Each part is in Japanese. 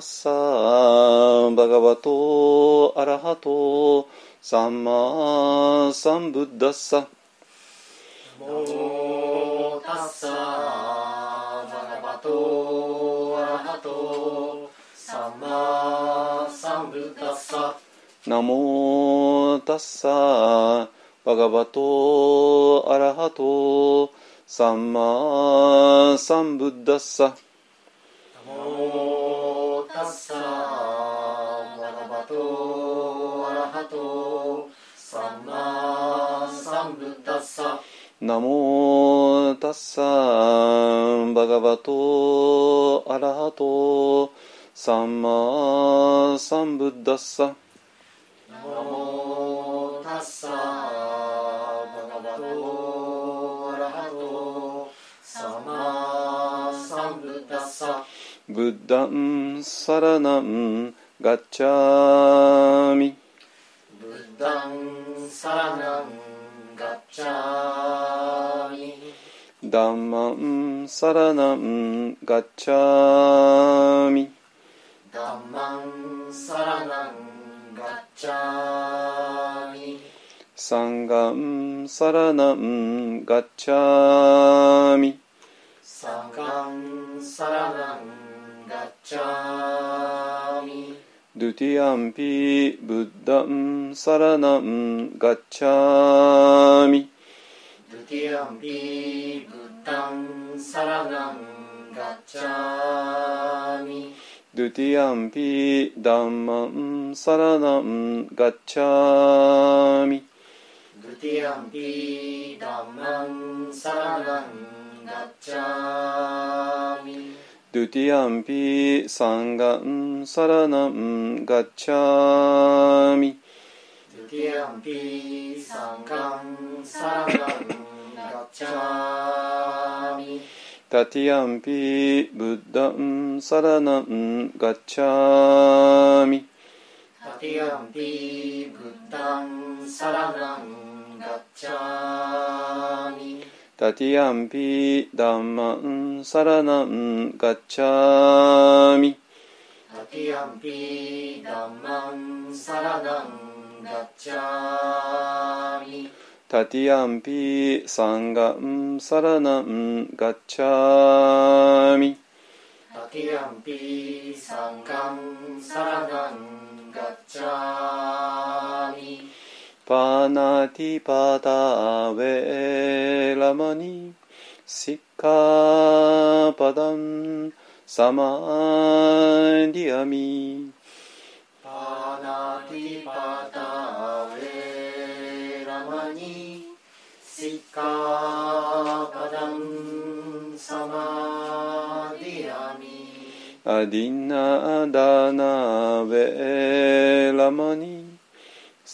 サーバガバトアラハトサンマサンブッダッサナモタッサーバガバトアラハトサンマサンブッダッサナモタッサーバガバトアラハトサンマサンブッダッサナモタッサーバガバトアラハトサンマサンブッダッサナモタッサーバガバトアラハトサンマサンブッダッサブッダンサラナンガッチャミ。ブッダンサラナンダンマンサラナンガッチャミダンマンサラナンガッチャミサンガンサラナンガッチャミサンガンサラナンガッチャミドゥティアンピブッダンサラナンガッチャミドゥティアンピブッダンサラナンガッチャミドゥティアンピダンマンサラナンガッチャミドゥティアンピダンマンサラナンガッチャミドゥティアンピサンガンサラナンガッチャミドゥティアンピサンガンサラナンガッチャミタティアンピブッダンサラナンガッチャミタティアンピブッダンサラナンガッチャミタティアンピダンマンサラナンガッチャミタティアンピダンマンサラナンガッチャミタティアンピサンガンサラナンガッチャミタティアンピサンガンサラナンガッチャミパナティパタウェラマニシッカパダンサマディアミパナティパタウェラマニシッカパダンサマディアミアディナダナウェラマニシッカパダンサマディアミアディナダナベラマニ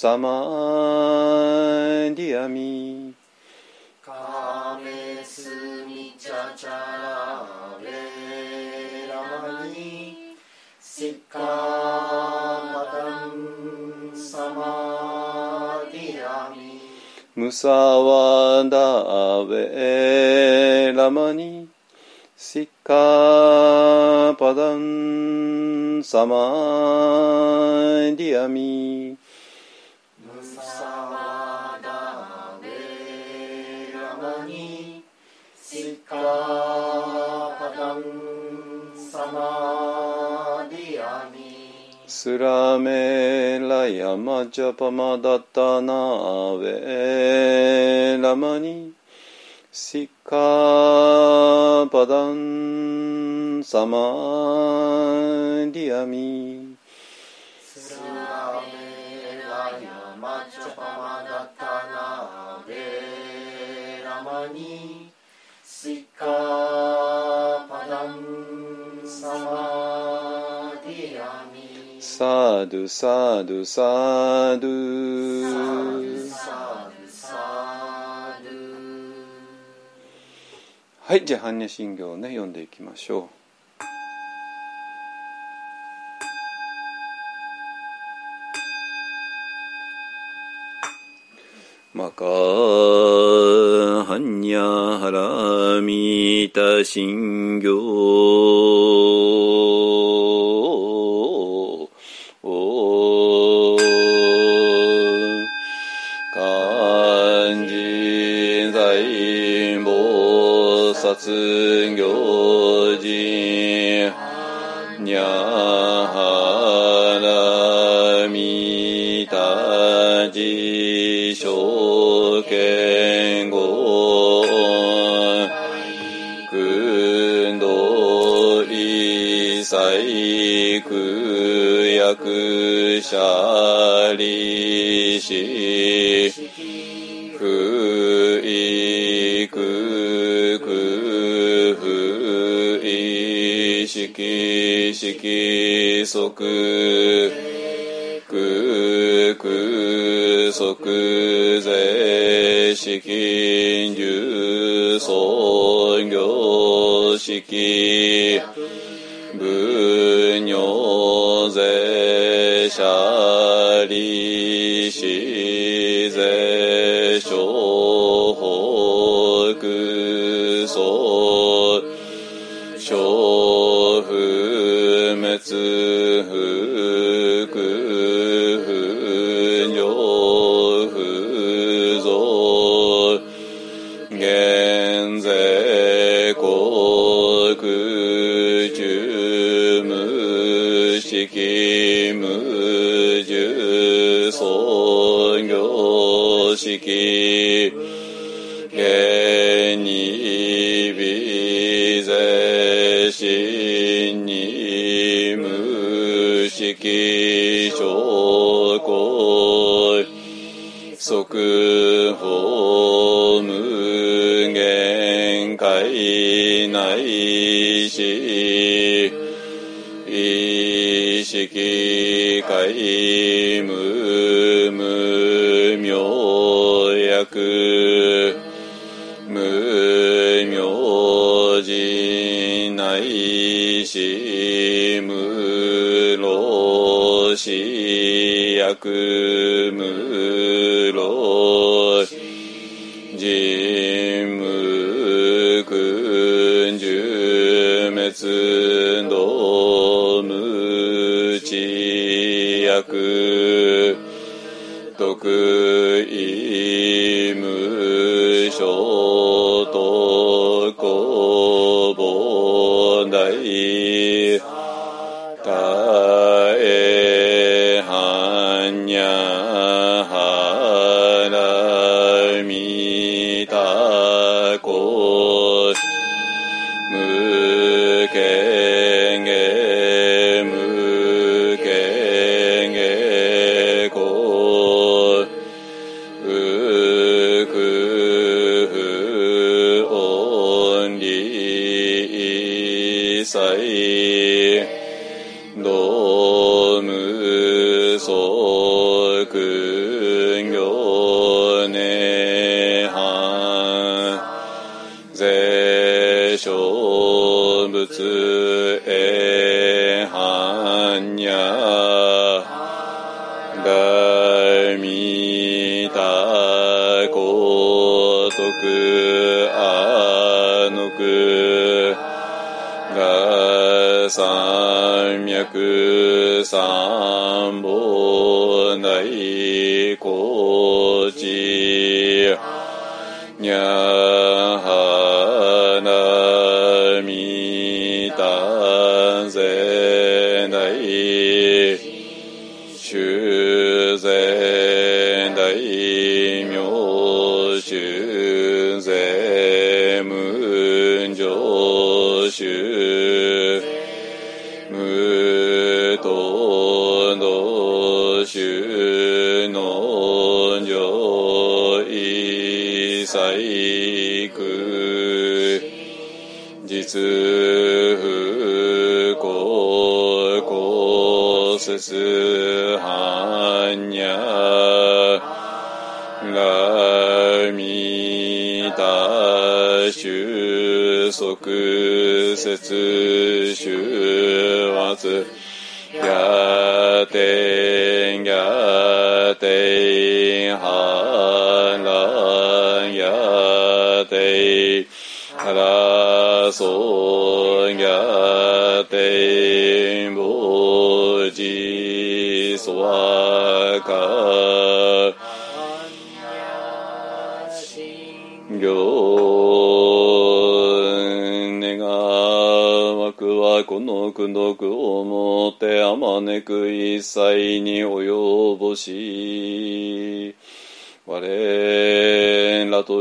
サマディアミカメスミチャチャラベラマニシッカパダンサマディアミムサワダウェラマニシッカパダンサマディアミスラメラヤマジャパマダタナウェラマニシカパダンサマディアミドゥサドゥサドゥサドサドはいじゃあ般若心経をね読んでいきましょうマカ般若ハラミタ心経薩行事にゃはらみたじ証券語君道理細苦役者利子識色即空空即税資金重創業式分尿税者利子税小無式無重創業式無式証拠即法無限界内し意識界無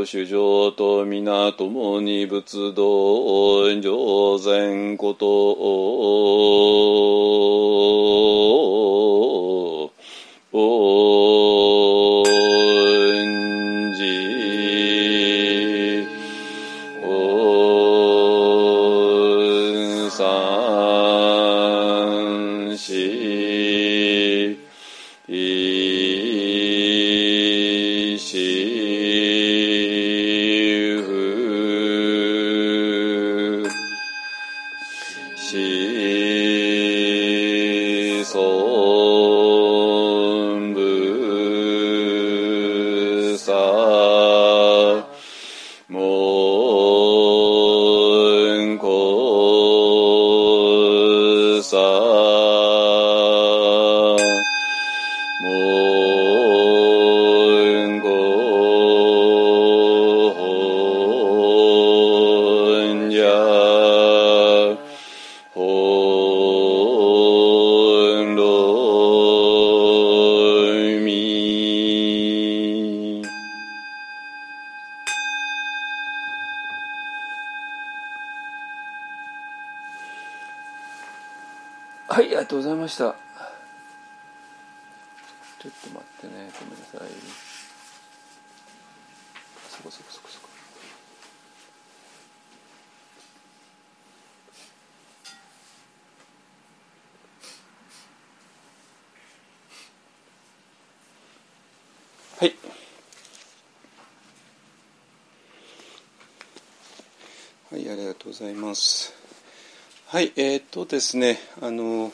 主上と皆共に仏道ございます。はい、えー、っとですね、あの、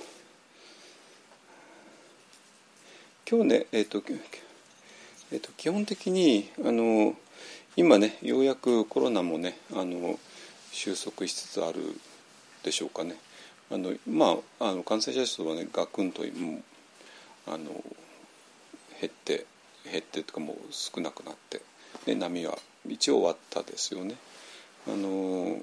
今日ね、えー、っと、えー、っと、基本的に、あの、今ね、ようやくコロナもね、あの、収束しつつあるでしょうかね。あの、まあ、あの感染者数はね、ガクンと、もうあの、減って、減ってとかもう少なくなって、ね、波は一応終わったですよね。あの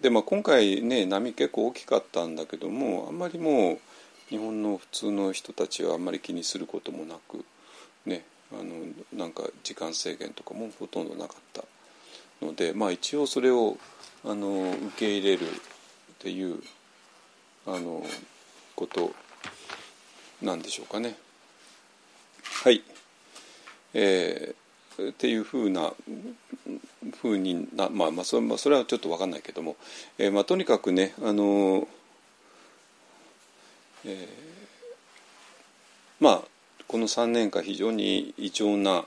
でまあ、今回ね波結構大きかったんだけどもあんまりもう日本の普通の人たちはあんまり気にすることもなくねあのなんか時間制限とかもほとんどなかったのでまあ一応それをあの受け入れるっていうあのことなんでしょうかね。はい、えーっていうふうなふうになまあまあそれはちょっと分かんないけども、えーまあ、とにかくねあの、えーまあこの3年間非常に異常な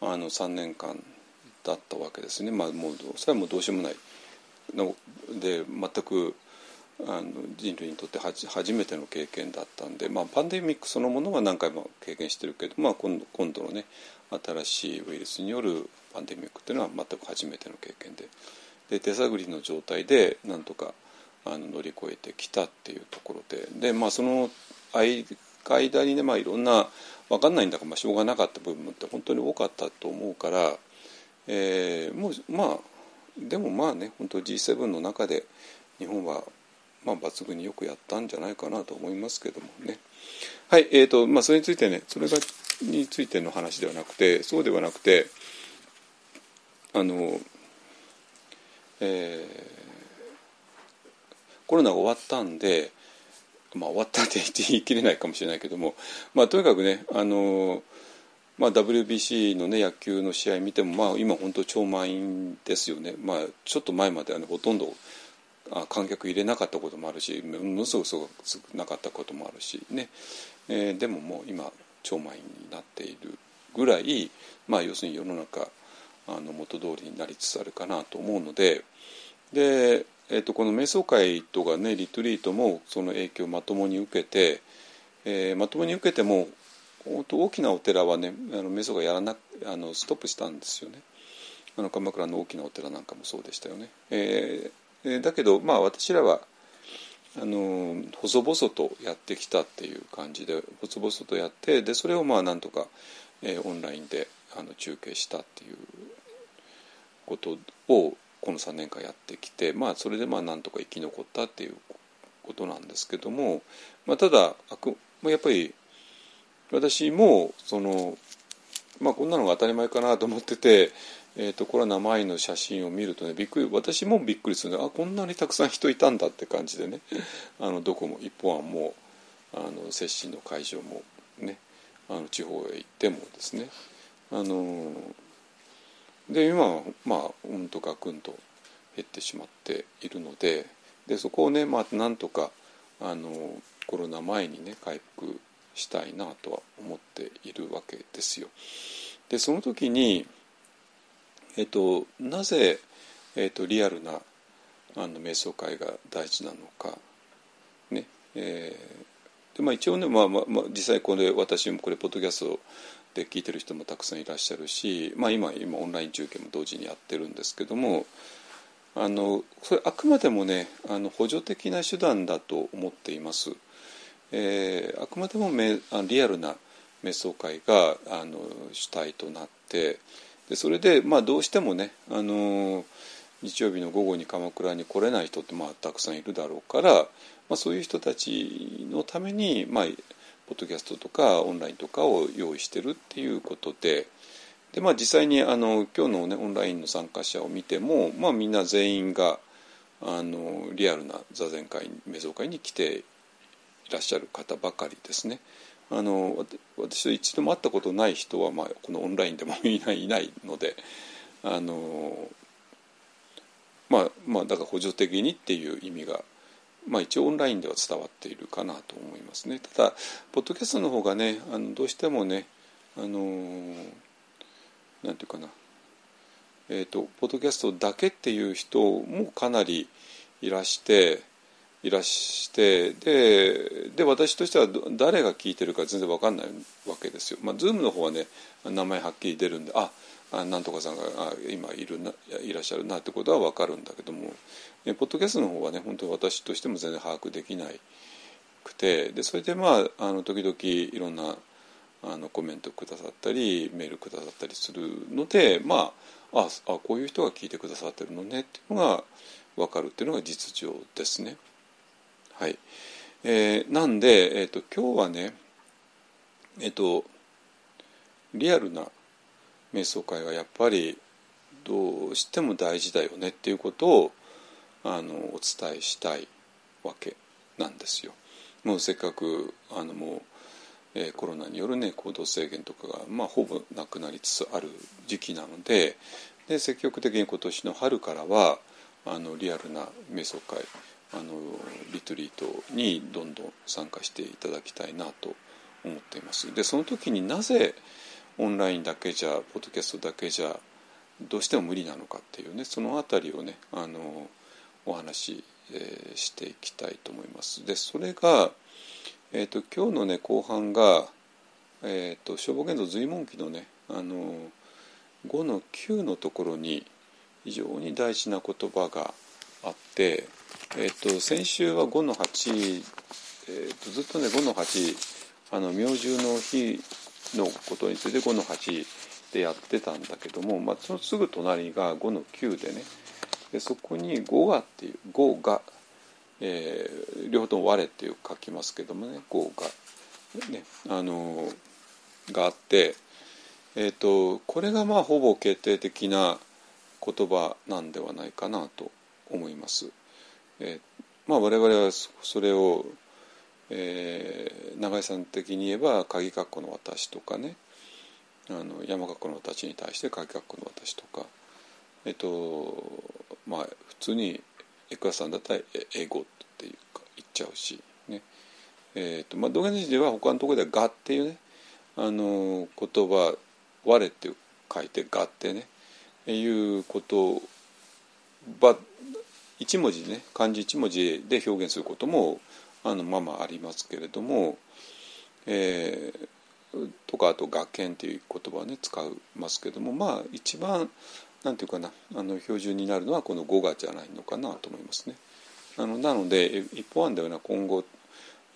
あの3年間だったわけですね。まあ、もうそれはもうどうしようもないので全くあの人類にとって初めての経験だったんで、まあ、パンデミックそのものは何回も経験してるけど、まあ、今度今度のね新しいウイルスによるパンデミックっていうのは全く初めての経験でで手探りの状態でなんとかあの乗り越えてきたっていうところでで、まあ、その間にね、まあ、いろんな分かんないんだから、まあ、しょうがなかった部分って本当に多かったと思うから、えーもうまあでもまあね本当 G7 の中で日本はまあ、抜群によくやったんじゃないかなと思いますけどもね。はい、えーとまあ、それについてねそれがについての話ではなくてそうではなくてあの、えーコロナが終わったんで、まあ、終わったって言い切れないかもしれないけども、まあ、とにかくねあの、まあ、WBC の、ね、野球の試合見ても、まあ、今本当超満員ですよね、まあ、ちょっと前までは、ね、ほとんど観客入れなかったこともあるしものすごく少なかったこともあるしね、えーでももう今超満員になっているぐらい、まあ、要するに世の中あの元通りになりつつあるかなと思うのでで、えー、とこの瞑想会とかねリトリートもその影響をまともに受けて、えー、まともに受けても大きなお寺はねあの瞑想会やらなあのストップしたんですよね。あの鎌倉の大きなお寺なんかもそうでしたよね。えー、だけどまあ私らはあの細々とやってきたっていう感じで細々とやってでそれをまあなんとか、えー、オンラインであの中継したっていうことをこの3年間やってきて、まあ、それでまあなんとか生き残ったっていうことなんですけども、まあ、ただやっぱり私もその、まあ、こんなのが当たり前かなと思ってて、えー、とコロナ前の写真を見るとねびっくり私もびっくりするあこんなにたくさん人いたんだって感じでね あのどこも一本案もあの接種の会場もねあの地方へ行ってもですねあので今はまあうんとガクンと減ってしまっているのででそこをね、まあ、なんとかあのコロナ前にね回復したいなとは思っているわけですよ。でその時にえっと、なぜ、えっと、リアルなあの瞑想会が大事なのか、ねえーでまあ、一応ね、まあまあまあ、実際これ私もこれポッドキャストで聞いてる人もたくさんいらっしゃるし、まあ、今今オンライン中継も同時にやってるんですけどもあのそれあくまでもねあの補助的な手段だと思っています。えー、あくまでもめリアルな瞑想会があの主体となってでそれで、まあ、どうしてもね、あの日曜日の午後に鎌倉に来れない人って、まあ、たくさんいるだろうから、まあ、そういう人たちのために、まあ、ポッドキャストとかオンラインとかを用意してるっていうことでで、まあ、実際にあの今日の、ね、オンラインの参加者を見ても、まあ、みんな全員があのリアルな座禅会瞑想会に来ていらっしゃる方ばかりですね。あの私と一度も会ったことない人は、まあ、このオンラインでもいないいないのであのまあまあだから補助的にっていう意味が、まあ、一応オンラインでは伝わっているかなと思いますねただポッドキャストの方がねあのどうしてもねあのなんていうかなえーと、ポッドキャストだけっていう人もかなりいらしていらしてでで私としては誰が聞いてるか全然分かんないわけですよ。まあ、Zoom の方はね名前はっきり出るんでああなんとかさんが今いるないらっしゃるなってことは分かるんだけどもえポッドキャストの方はね本当に私としても全然把握できないくてでそれでまああの時々いろんなあのコメントくださったりメールくださったりするのでまあああこういう人が聞いてくださってるのねっていうのが分かるっていうのが実情ですね。はい、えー、なんで、えーと、今日はねえっ、ー、とリアルな瞑想会はやっぱりどうしても大事だよねっていうことをあのお伝えしたいわけなんですよ。もうせっかくあのもう、え、コロナによるね行動制限とかが、まあ、ほぼなくなりつつある時期なのでで積極的に今年の春からはあのリアルな瞑想会あのリトリートにどんどん参加していただきたいなと思っています。でその時になぜオンラインだけじゃポッドキャストだけじゃどうしても無理なのかっていうねその辺りをねあのお話し、えー、していきたいと思います。でそれが、えーと、今日のね後半が、えーと、消防現像随文記のねあの5の9のところに非常に大事な言葉があってえっ、ー、と先週は5の8、えーと、ずっとね5の8あの明獣の日のことについて5の8でやってたんだけども、まあ、そのすぐ隣が5の9でねでそこに「5が」っていう「5が」えー、両方とも「我」っていう書きますけどもね「5が」ねあのがあって、えーと、これがまあほぼ決定的な言葉なんではないかなと思います。えー、まあ我々はそれを、えー、永井さん的に言えば鍵括弧の私とかねあの山括弧の私に対して鍵括弧の私とかえっとまあ普通にエクアさんだったら英語っていうか言っちゃうしね。えーとまあ、動画にでは他のところでは「が」っていうねあの言葉我って書いて「が」ってねいうことば一文字ね漢字一文字で表現することもあのまあまありますけれども、えー、とかあと「学研」っていう言葉をね使いますけどもまあ一番なんていうかなあの標準になるのはこの「語が」じゃないのかなと思いますね。あのなので一方案ではな今後、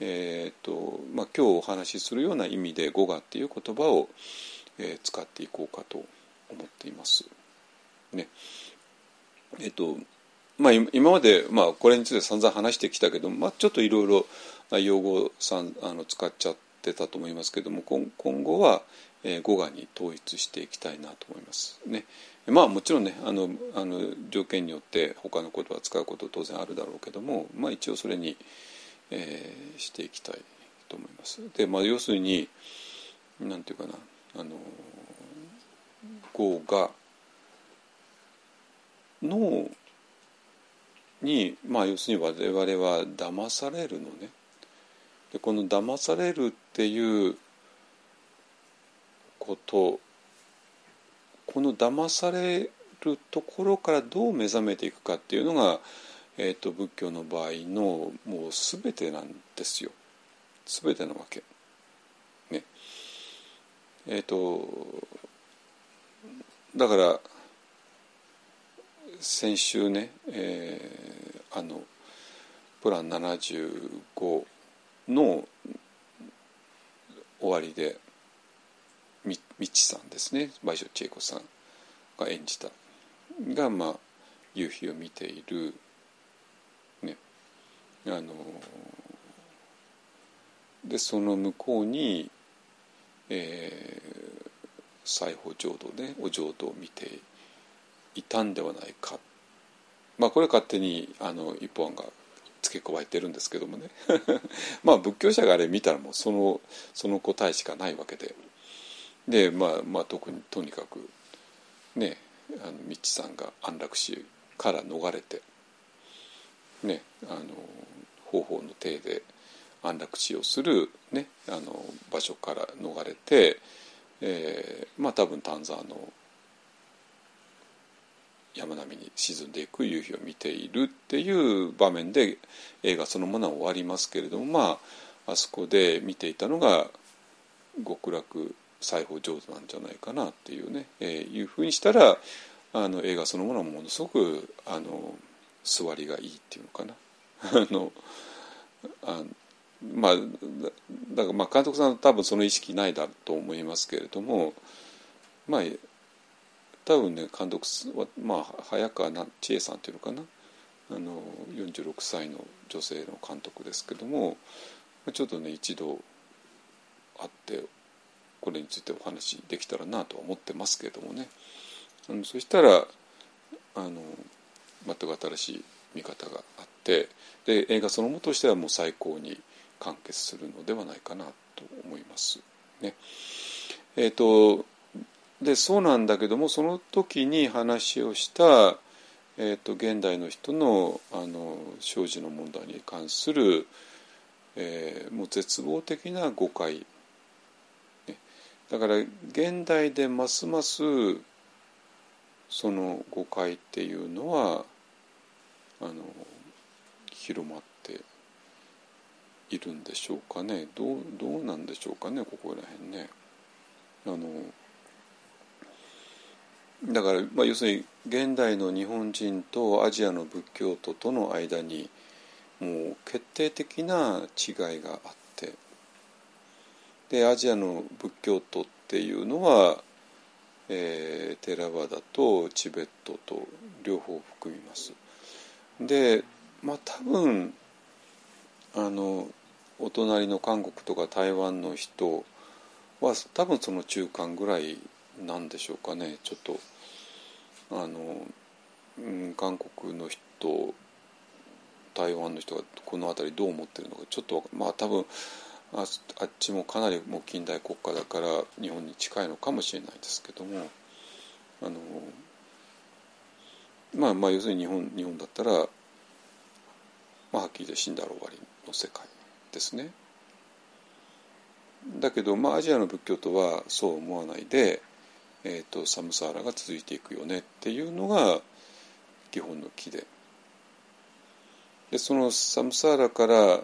えーとまあ、今日お話しするような意味で「語が」っていう言葉を、えー、使っていこうかと思っています。ねえっ、とまあ、今まで、まあ、これについて散々話してきたけど、まあ、ちょっといろいろ用語さんあの使っちゃってたと思いますけども今今後は、えー、語画に統一していきたいなと思いますね。まあもちろんねあのあの条件によって他の言葉を使うこと当然あるだろうけども、まあ、一応それに、えー、していきたいと思います。で、まあ、要するになんていうかなあの語がのに、まあ、要するに我々は騙されるのね。でこの騙されるっていうことこの騙されるところからどう目覚めていくかっていうのが、えーと、仏教の場合のもう全てなんですよ全てなわけ。ね。えっ、ー、とだから先週ね、えー、あのプラン75の終わりでみみちさんですね。倍賞千恵子さんが演じた。が、まあ、夕日を見ている、ね、あのでその向こうに、えー、西方浄土でお浄土を見ていたんではないか。まあこれは勝手にあの一本が付け加えてるんですけどもね。まあ仏教者があれ見たらもうそのその答えしかないわけで。でまあまあ特にとにかくねあのミッチさんが安楽死から逃れてねあの方法の体で安楽死をする、ね、あの場所から逃れて、えー、まあ多分丹沢の山並みに沈んでいく夕日を見ているっていう場面で映画そのものは終わりますけれどもまああそこで見ていたのが極楽裁縫上手なんじゃないかなっていうね、えー、いうふうにしたらあの映画そのものはものすごくあの座りがいいっていうのかな。あのあまあだからまあ監督さんは多分その意識ないだと思いますけれどもまあ多分ね監督はまあ早川千恵さんっていうのかなあの46歳の女性の監督ですけどもちょっとね一度会ってこれについてお話できたらなとは思ってますけれどもねあのそしたらあの全く新しい見方があってで映画そのものとしてはもう最高に完結するのではないかなと思います。ねえーとでそうなんだけどもその時に話をした、えーと、現代の人のあの生児の問題に関する、えー、もう絶望的な誤解、だから現代でますますその誤解っていうのはあの広まっているんでしょうかねどうどうなんでしょうかねここら辺ね。あのだから、まあ、要するに現代の日本人とアジアの仏教徒との間にもう決定的な違いがあってでアジアの仏教徒っていうのは、えー、テラワダとチベットと両方含みます。でまあ多分あのお隣の韓国とか台湾の人は多分その中間ぐらいなんでしょうかねちょっとあの、うん、韓国の人台湾の人がこの辺りどう思ってるのかちょっとまあ多分ああっちもかなりもう近代国家だから日本に近いのかもしれないですけどもあのまあまあ要するに日本日本だったら、まあ、はっきり言って死んだら終わりの世界ですね。だけど、まあ、アジアの仏教徒はそう思わないで、えーと、サムサーラが続いていくよねっていうのが基本の木ででそのサムサーラから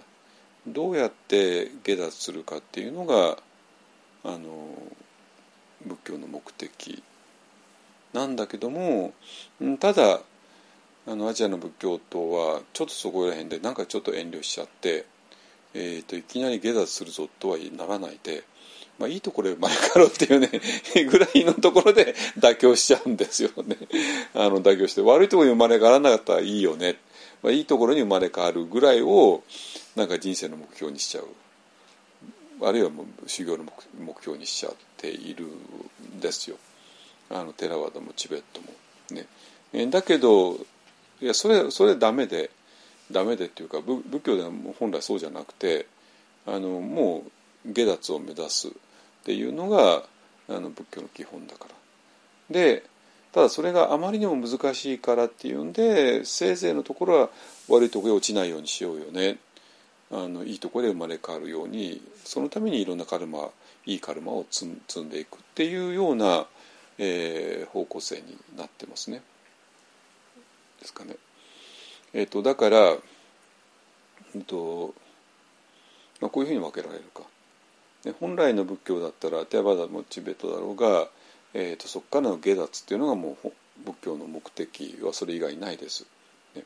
どうやって下脱するかっていうのがあの仏教の目的なんだけどもただあのアジアの仏教徒はちょっとそこら辺でなんかちょっと遠慮しちゃって、えーと、いきなり下脱するぞとはならないで、まあ、いいところで生まれ変わろうっていうね ぐらいのところで妥協しちゃうんですよね。あの妥協して悪いところに生まれ変わらなかったらいいよね、まあ、いいところに生まれ変わるぐらいをなんか人生の目標にしちゃう。あるいはもう修行の目標にしちゃっているんですよ。あのテラワダもチベットも。ね。だけどいやそれそれダメでダメでっていうか仏教では本来そうじゃなくてあのもう下脱を目指すっていうのがあの仏教の基本だから。でただそれがあまりにも難しいからっていうんでせいぜいのところは悪いところへ落ちないようにしようよねあのいいところで生まれ変わるようにそのためにいろんなカルマいいカルマを積んでいくっていうような、えー、方向性になってますね。ですかね。えーと、だから、えーとまあ、こういうふうに分けられるか。本来の仏教だったらテアバダもチベットだろうが、えーと、そこからの下脱っていうのがもう仏教の目的はそれ以外ないです。ね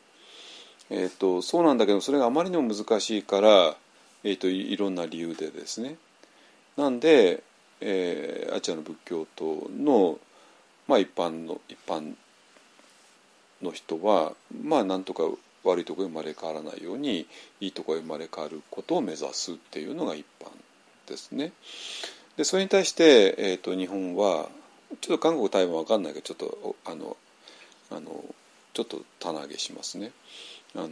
えーと、そうなんだけどそれがあまりにも難しいから、えーと、いろんな理由でですね。なんで、えー、アジアの仏教徒の、まあ、一般の一般の人はまあなんとか悪いところ生まれ変わらないようにいいところ生まれ変わることを目指すっていうのが一般ですね。でそれに対して、えーと、日本はちょっと韓国台湾わかんないけどちょっとあのあのちょっと棚上げしますね。あの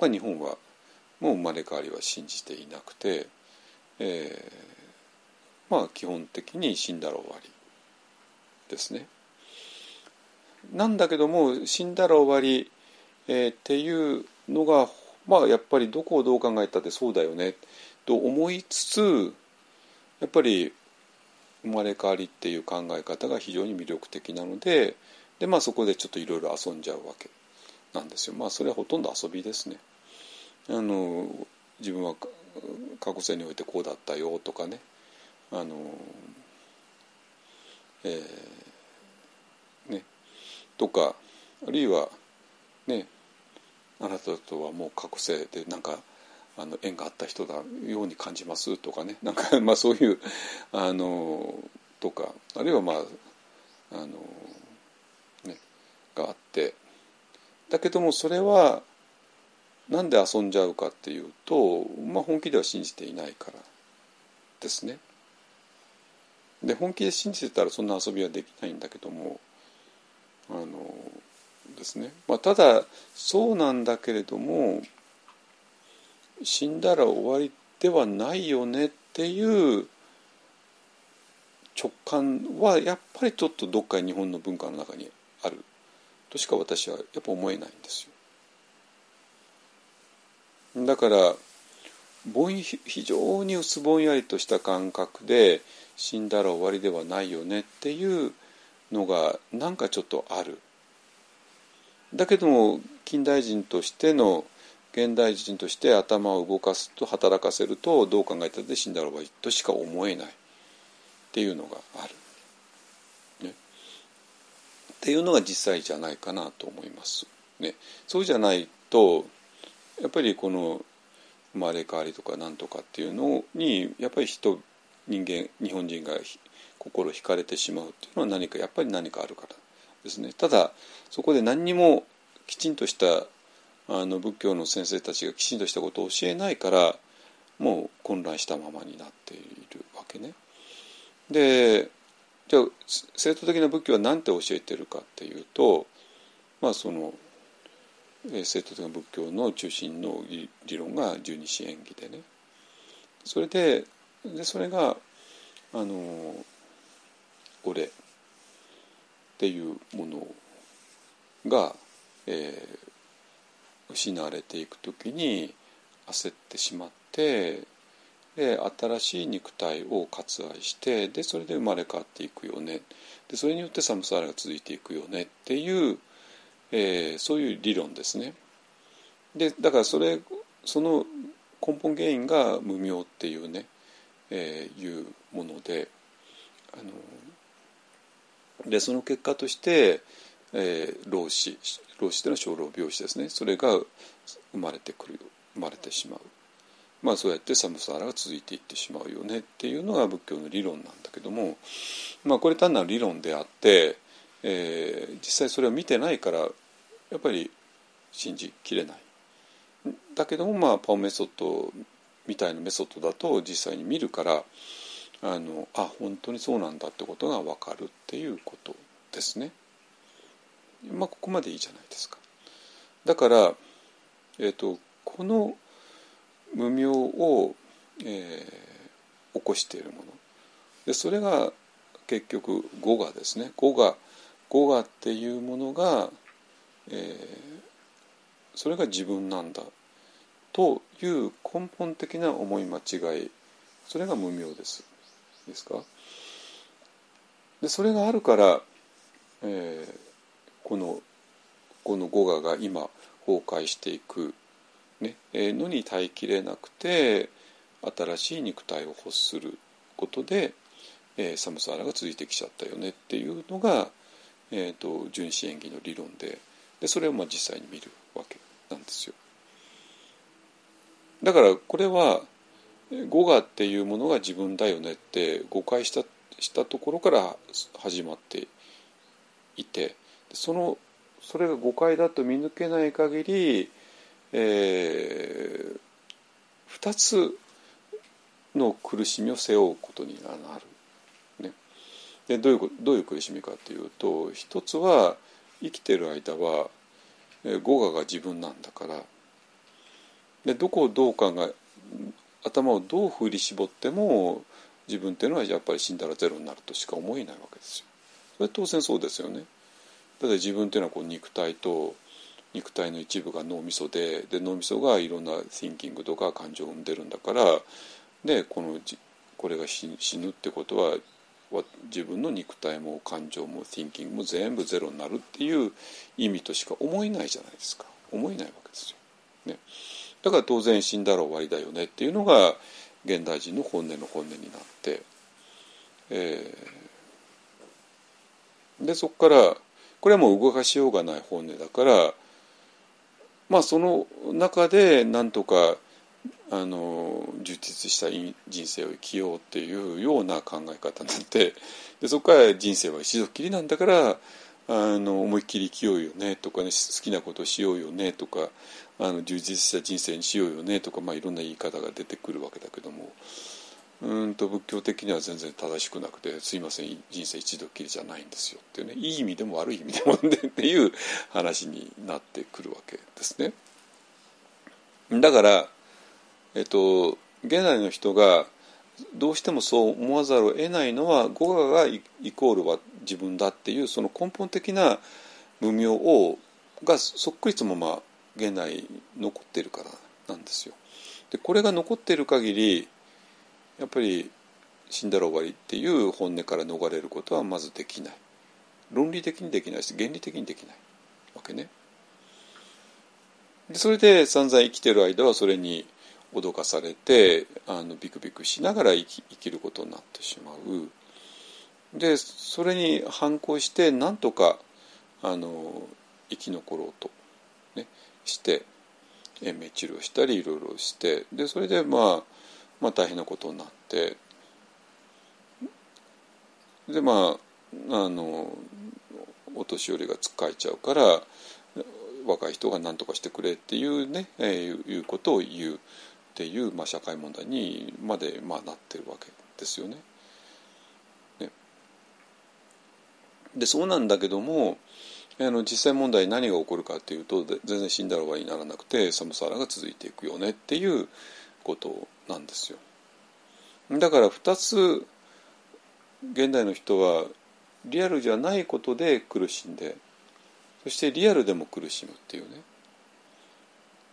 まあ、日本はもう生まれ変わりは信じていなくて、えー、まあ基本的に死んだら終わりですね。なんだけども死んだら終わり、えー、っていうのがまあやっぱりどこをどう考えたってそうだよねと思いつつやっぱり生まれ変わりっていう考え方が非常に魅力的なのでで、まあ、そこでちょっといろいろ遊んじゃうわけなんですよ。まあそれはほとんど遊びですね。あの自分は過去世においてこうだったよとかねあの、えーとかあるいはねあなたとはもう過去世でなんかあの縁があった人だように感じますとかね。なんか まあそういうあのとか。あるいはまああのねがあって。だけどもそれはなんで遊んじゃうかっていうと、まあ、本気では信じていないから。ですね。で本気で信じてたらそんな遊びはできないんだけどもあのですね、まあ、ただそうなんだけれども死んだら終わりではないよねっていう直感はやっぱりちょっとどっか日本の文化の中にあるとしか私はやっぱ思えないんですよ。だからぼん非常に薄ぼんやりとした感覚で死んだら終わりではないよねっていうのがなんかちょっとある。だけども近代人としての現代人として頭を動かすと働かせるとどう考えたって死んだら終わりとしか思えないっていうのがある。ね、っていうのが実際じゃないかなと思います。ね、そうじゃないとやっぱりこの生まれ変わりとかなんとかっていうのにやっぱり人人間日本人が心惹かれてしまうっていうのは何かやっぱり何かあるからですねただそこで何にもきちんとしたあの仏教の先生たちがきちんとしたことを教えないからもう混乱したままになっているわけね。でじゃあ正統的な仏教は何て教えてるかっていうとまあその正統的な仏教の中心の理論が十二支縁起でねそれででそれがあの俺っていうものが、えー、失われていく時に焦ってしまってで新しい肉体を割愛してでそれで生まれ変わっていくよねでそれによってサムサラが続いていくよねっていう、えー、そういう理論ですね。でだからそれその根本原因が無明っていうね、えー、いうものであのでその結果として、えー、老死老死というのは小老病死ですねそれが生まれてくる生まれてしまう。まあ、そうやってサムサーラが続いていってしまうよねっていうのが仏教の理論なんだけども、まあ、これ単なる理論であって、えー、実際それを見てないからやっぱり信じきれない。だけどもまあパオメソッドみたいなメソッドだと実際に見るからあのあ本当にそうなんだってことが分かるっていうことですね。まあここまでいいじゃないですか。だから、えーと、この無明を、えー、起こしているもの。でそれが結局語がですね。語が語がっていうものが、えー、それが自分なんだ。という根本的な思い間違い。それが無明です。ですか？でそれがあるから、えー、このこの語我が今崩壊していく、ねえー、のに耐えきれなくて新しい肉体を欲することで、えー、サムサーラが続いてきちゃったよねっていうのが、えーと、純子演技の理論ででそれをまあ実際に見るわけなんですよ。だからこれは語我っていうものが自分だよねって誤解したしたところから始まっていてそのそれが誤解だと見抜けない限り、えー、2つの苦しみを背負うことになる。ね、でどういうどういう苦しみかというと一つは生きてる間は語我が自分なんだからでどこをどう考え頭をどう振り絞っても自分っていうのはやっぱり死んだらゼロになるとしか思えないわけですよ。それ当然そうですよね。ただ自分っていうのはこう肉体と肉体の一部が脳みそでで脳みそがいろんな thinking とか感情を生んでるんだからでこのこれが死ぬってことは自分の肉体も感情も thinking も全部ゼロになるっていう意味としか思えないじゃないですか思えないわけですよ。ね、だから当然死んだら終わりだよねっていうのが現代人の本音の本音になって、えー、でそこからこれはもう動かしようがない本音だからまあその中でなんとかあの充実した人生を生きようっていうような考え方なってでそこから人生は一度きりなんだからあの思いっきり生きようよねとかね好きなことしようよねとかあの充実した人生にしようよねとか、まあ、いろんな言い方が出てくるわけだけどもうんと仏教的には全然正しくなくてすいません人生一度きりじゃないんですよっていうねいい意味でも悪い意味でもっていう話になってくるわけですね。だから、えっと、現代の人がどうしてもそう思わざるを得ないのは語我がイコールは自分だっていうその根本的な無明をがそっくりともまあ現代残ってるからなんですよ。でこれが残ってる限りやっぱり死んだら終わりっていう本音から逃れることはまずできない論理的にできないし原理的にできないわけね。でそれで散々生きてる間はそれに脅かされてあのビクビクしながら生き生きることになってしまう。でそれに反抗してなんとかあの生き残ろうと、ね、して延命治療したりいろいろしてでそれで、まあ、まあ大変なことになってでまああのお年寄りがつっかえちゃうから若い人が何とかしてくれっていうね、えー、いうことを言うっていう、まあ、社会問題にまで、まあ、なってるわけですよね。ねでそうなんだけどもあの実際問題何が起こるかっていうと全然死んだら終わりにならなくて寒さが続いていくよねっていうことなんですよ。だから2つ現代の人はリアルじゃないことで苦しんでそしてリアルでも苦しむっていうね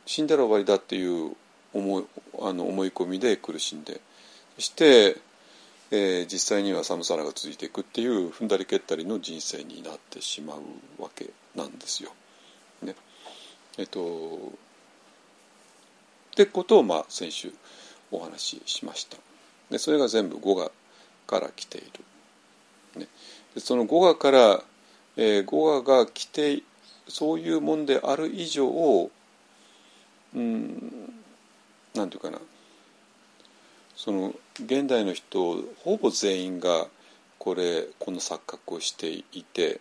死んだら終わりだっていう思いあの思い込みで苦しんでそして、えー実際には寒さらが続いていくっていう踏んだり蹴ったりの人生になってしまうわけなんですよ。ね、えっとってことをまあ先週お話ししました。でそれが全部語がから来ている。ね、でその語がから、えー語がが来てそういうもんである以上うんなんていうかなその現代の人ほぼ全員がこれこの錯覚をしていて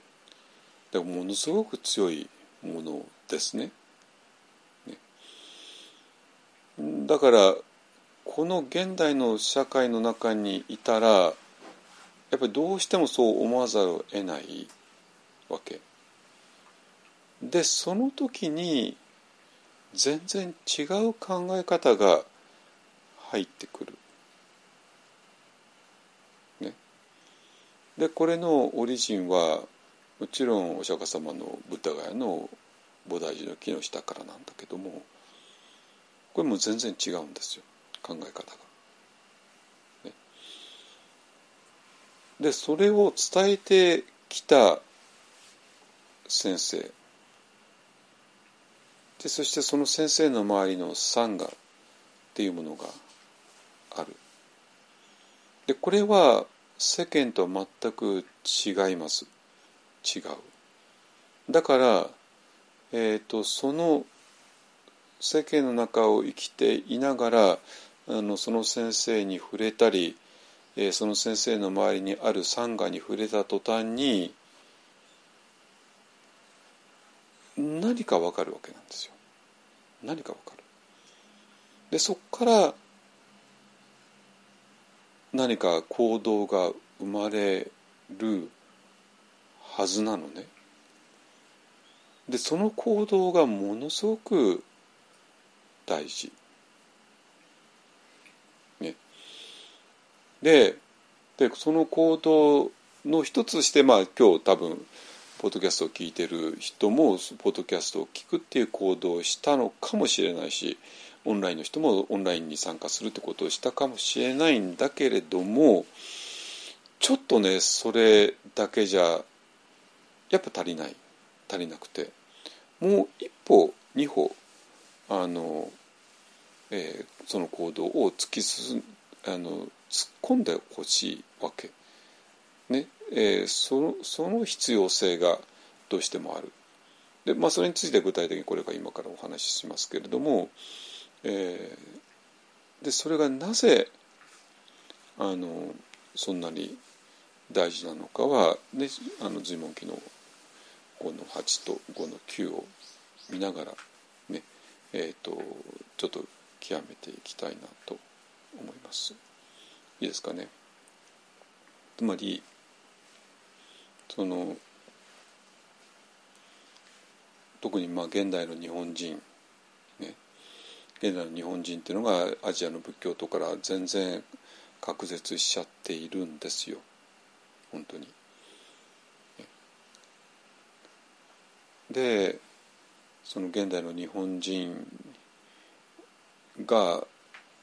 でもものすごく強いものですね。ねだからこの現代の社会の中にいたらやっぱりどうしてもそう思わざるを得ないわけ。でその時に全然違う考え方が入ってくる。ね、でこれのオリジンはもちろんお釈迦様のブッダガヤの菩提寺の木の下からなんだけどもこれも全然違うんですよ考え方が。ね、でそれを伝えてきた先生でそしてその先生の周りのサンガっていうものがある。でこれは世間とは全く違います違う。だから、えー、とその世間の中を生きていながらあのその先生に触れたり、えーその先生の周りにあるサンガに触れた途端に何かわかるわけなんですよ。何かわかる。でそこから何か行動が生まれるはずなのね。でその行動がものすごく大事。ででその行動の一つしてまあ今日多分ポッドキャストを聞いてる人もポッドキャストを聞くっていう行動をしたのかもしれないしオンラインの人もオンラインに参加するってことをしたかもしれないんだけれどもちょっとねそれだけじゃやっぱ足りない。足りなくて。もう一歩二歩あの、えーその行動を突き進あの突っ込んでほしいわけ。ねえーそのその必要性がどうしてもある。でまあ、それについて具体的にこれから今からお話ししますけれども、えーでそれがなぜあのそんなに大事なのかは、ね、あの随文記の5の8と5の9を見ながらねえー、とちょっと極めていきたいなと思います。いいですかね。つまりその特にまあ現代の日本人ね現代の日本人っていうのがアジアの仏教徒から全然隔絶しちゃっているんですよ本当に。でその現代の日本人が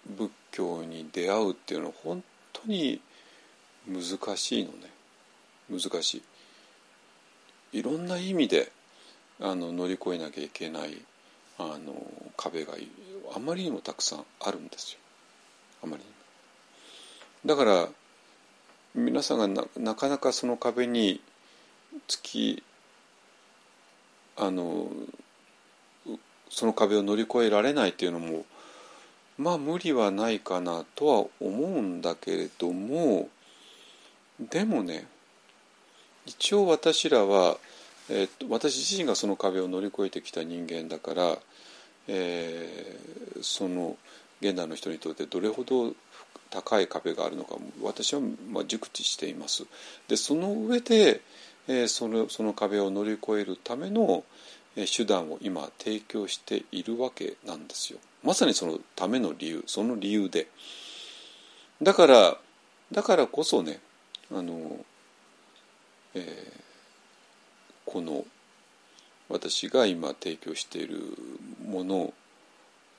仏教に出会うっていうのは本当に難しいのね。難しい。いろんな意味であの乗り越えなきゃいけないあの壁があまりにもたくさんあるんですよ。あまりにも。だから皆さんがななかなかその壁に突きあのその壁を乗り越えられないっていうのもまあ無理はないかなとは思うんだけれどもでもね一応私らは、えーと私自身がその壁を乗り越えてきた人間だから、えーその現代の人にとってどれほど高い壁があるのか私はまあ熟知しています。でその上で、えーそのその壁を乗り越えるための手段を今提供しているわけなんですよ。まさにそのための理由その理由で。だからだからこそねあの、えーこの私が今提供しているもの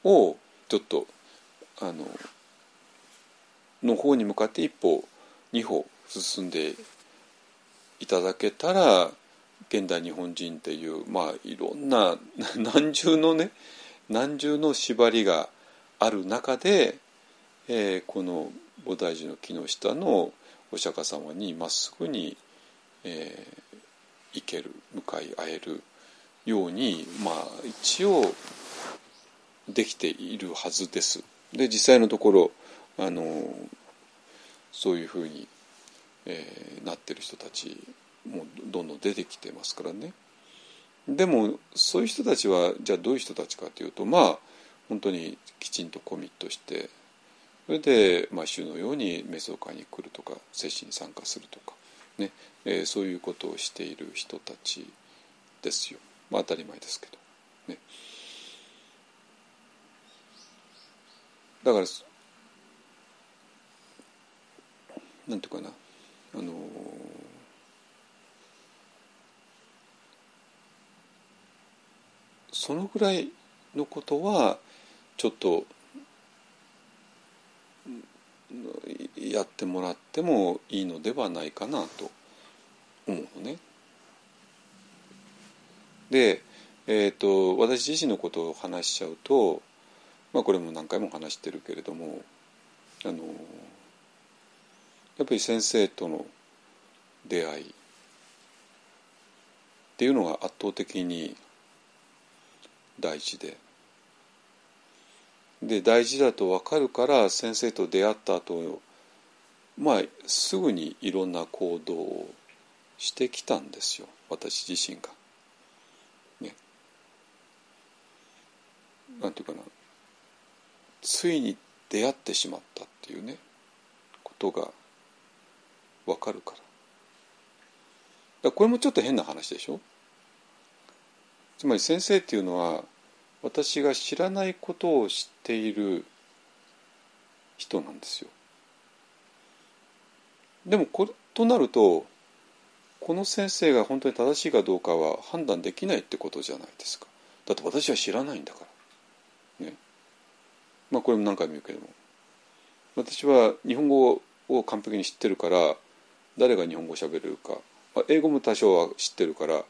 をちょっとあのの方に向かって一歩二歩進んでいただけたら現代日本人っていうまあいろんな 何重のね何重の縛りがある中で、えー、この菩提寺の木の下のお釈迦様にまっすぐに、えー、行ける向かい合えるようにまあ一応できているはずです。で実際のところあのそういうふうに、えー、なってる人たちもうどんどん出てきてますからね。でもそういう人たちはじゃあどういう人たちかというとまあ本当にきちんとコミットしてそれで毎週のように瞑想会に来るとか接種に参加するとか、ねえー、そういうことをしている人たちですよ、まあ、当たり前ですけど。ね、だからなんていうかなあのそのぐらいのことはちょっとやってもらってもいいのではないかなと思うのね。で、えーと、私自身のことを話しちゃうと、まあ、これも何回も話してるけれどもあのやっぱり先生との出会いっていうのが圧倒的に大事でで大事だと分かるから先生と出会った後まあすぐにいろんな行動をしてきたんですよ私自身が。ね。なんていうかなついに出会ってしまったっていうねことが分かるから。だこれもちょっと変な話でしょ？つまり先生っていうのは私が知らないことを知っている人なんですよ。でもことなるとこの先生が本当に正しいかどうかは判断できないってことじゃないですか。だって私は知らないんだから。ね。まあこれも何回も言うけども。私は日本語を完璧に知ってるから誰が日本語を喋れるか、まあ、英語も多少は知ってるから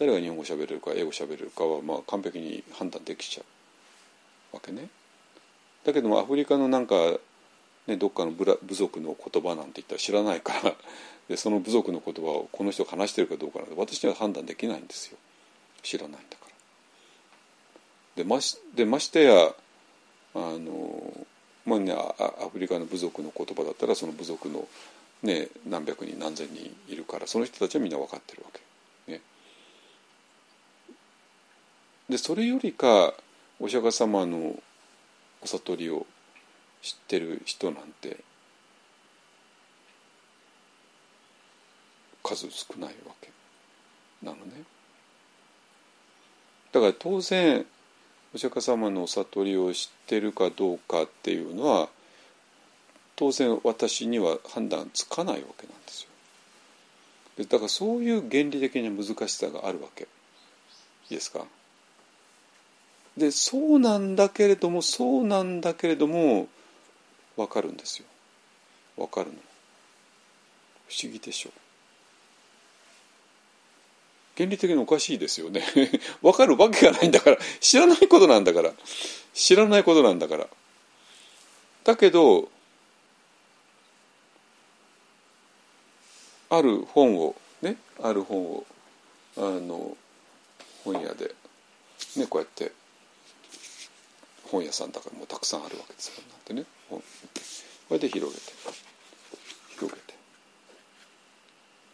誰が日本語喋れるか英語喋れるかはまあ完璧に判断できちゃうわけね。だけどもアフリカのなんか、ね、どっかの部部族の言葉なんて言ったら知らないから でその部族の言葉をこの人が話してるかどうかなんて私には判断できないんですよ知らないんだから。でましでましてやあの、まあね、アフリカの部族の言葉だったらその部族の、ね、何百人何千人いるからその人たちはみんな分かってるわけ。でそれよりかお釈迦様のお悟りを知ってる人なんて数少ないわけなのね。だから当然お釈迦様のお悟りを知ってるかどうかっていうのは当然私には判断つかないわけなんですよ。だからそういう原理的な難しさがあるわけ。いいですか？でそうなんだけれどもそうなんだけれども分かるんですよ。分かるの。不思議でしょ。う原理的におかしいですよね。分かるわけがないんだから。知らないことなんだから。知らないことなんだから。だけどある本をねある本をあの本屋でねこうやって本屋さんだからもうたくさんあるわけですよ。なんてね。本これで広げて。広げて。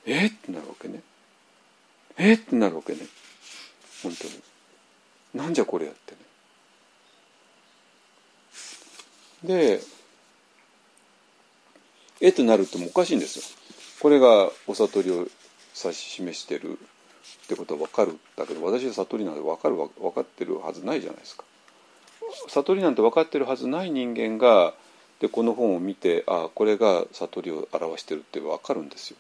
えっってなるわけね。えっってなるわけね。本当に。なんじゃこれやってね。でえっとなるってもおかしいんですよ。これがお悟りを指し示してるってことは分かる。だけど私は悟りなんて分かる分かってるはずないじゃないですか。悟りなんて分かってるはずない人間がでこの本を見てあこれが悟りを表してるって分かるんですよ。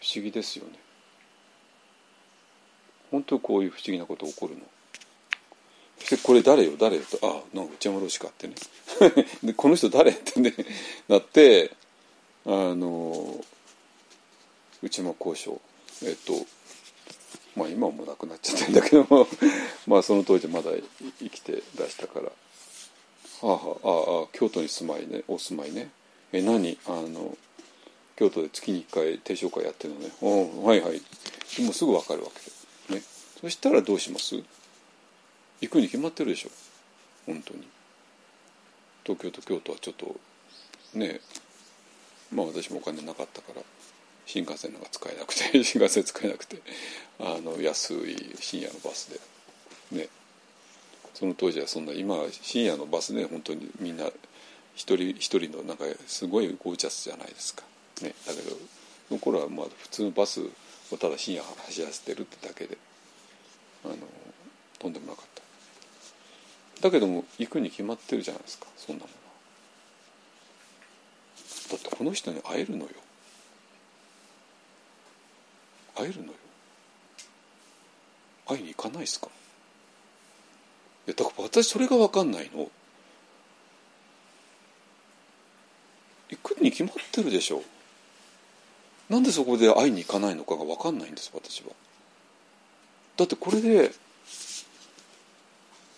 不思議ですよね。本当にこういう不思議なこと起こるの。でこれ誰よ？誰よと「あなんか内山老師か」ってね。でこの人誰ってねなってあの内山交渉。えっとまあ今もう亡くなっちゃってんだけども まあその当時まだ生きてらしたから「はあはあああ京都に住まいね。お住まいね。え何？あの京都で月に1回定食会やってるのね。おはいはい」もうすぐ分かるわけ。でね。そしたらどうします？行くに決まってるでしょ。本当に。東京と京都はちょっとね。まあ私もお金なかったから。新幹線なんか使えなくて 新幹線使えなくてあの安い深夜のバスでね。その当時はそんな今深夜のバスで本当にみんな一人一人のなんかすごいゴージャスじゃないですか、ね、だけどその頃はまあ普通のバスをただ深夜走らせてるってだけであのとんでもなかった。だけども行くに決まってるじゃないですかそんなものだってこの人に会えるのよ。会えるのよ。会いに行かないですか？いやだから私それが分かんないの。行くに決まってるでしょ。なんでそこで会いに行かないのかが分かんないんです私は。だってこれで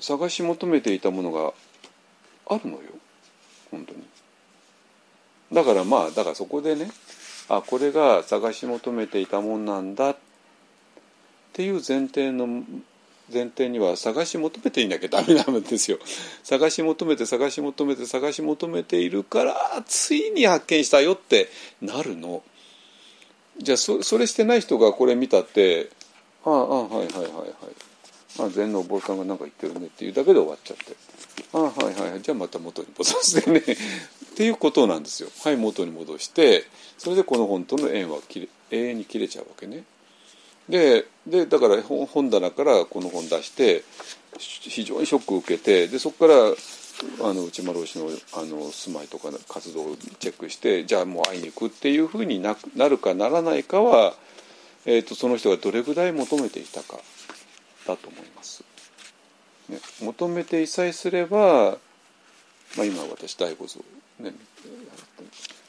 探し求めていたものがあるのよ。本当に。だからまあだからそこでねあこれが探し求めていたもんなんだっていう前提の前提には探し求めていなきゃダメなんですよ。探し求めて探し求めて探し求めているからついに発見したよってなるの。じゃあそそれしてない人がこれ見たってあああはいはいはいはい。あ禅のお坊さんが何か言ってるねっていうだけで終わっちゃって。ああはいはいじゃあまた元に戻してね。っていうことなんですよ。はい元に戻してそれでこの本との縁は切れ永遠に切れちゃうわけね。ででだから本棚からこの本出して非常にショックを受けてでそこからあの内丸氏のあの住まいとか活動をチェックしてじゃあもう会いに行くっていうふうにななるかならないかは、えーと、その人がどれぐらい求めていたかだと思います。ね、求めていさえすれば、まあ、今私第五像ね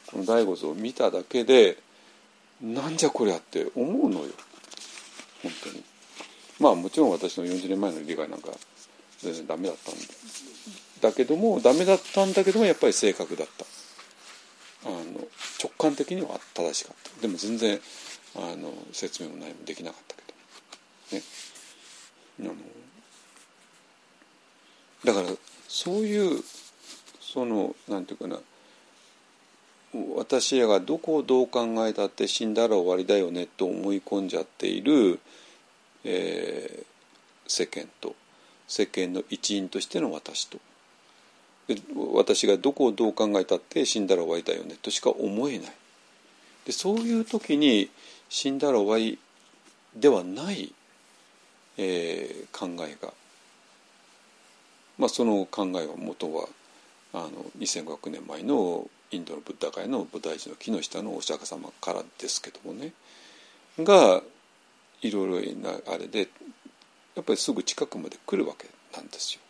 この第五像を見ただけでなんじゃこりゃって思うのよ。本当に。まあもちろん私の40年前の理解なんか全然ダメだったんだけどもダメだったんだけどもやっぱり正確だった。あの直感的には正しかった。でも全然あの説明も何もできなかったけど。ね。あのだからそういうそのなんていうかな。私らがどこをどう考えたって死んだら終わりだよねと思い込んじゃっている、えー、世間と。世間の一員としての私と。私がどこをどう考えたって死んだら終わりだよねとしか思えない。でそういう時に死んだら終わりではない、えー、考えが、まあ、その考えは元はあの2500年前のインドのブッダ界の菩提寺の木の下のお釈迦様からですけどもねがいろいろなあれでやっぱりすぐ近くまで来るわけなんですよ。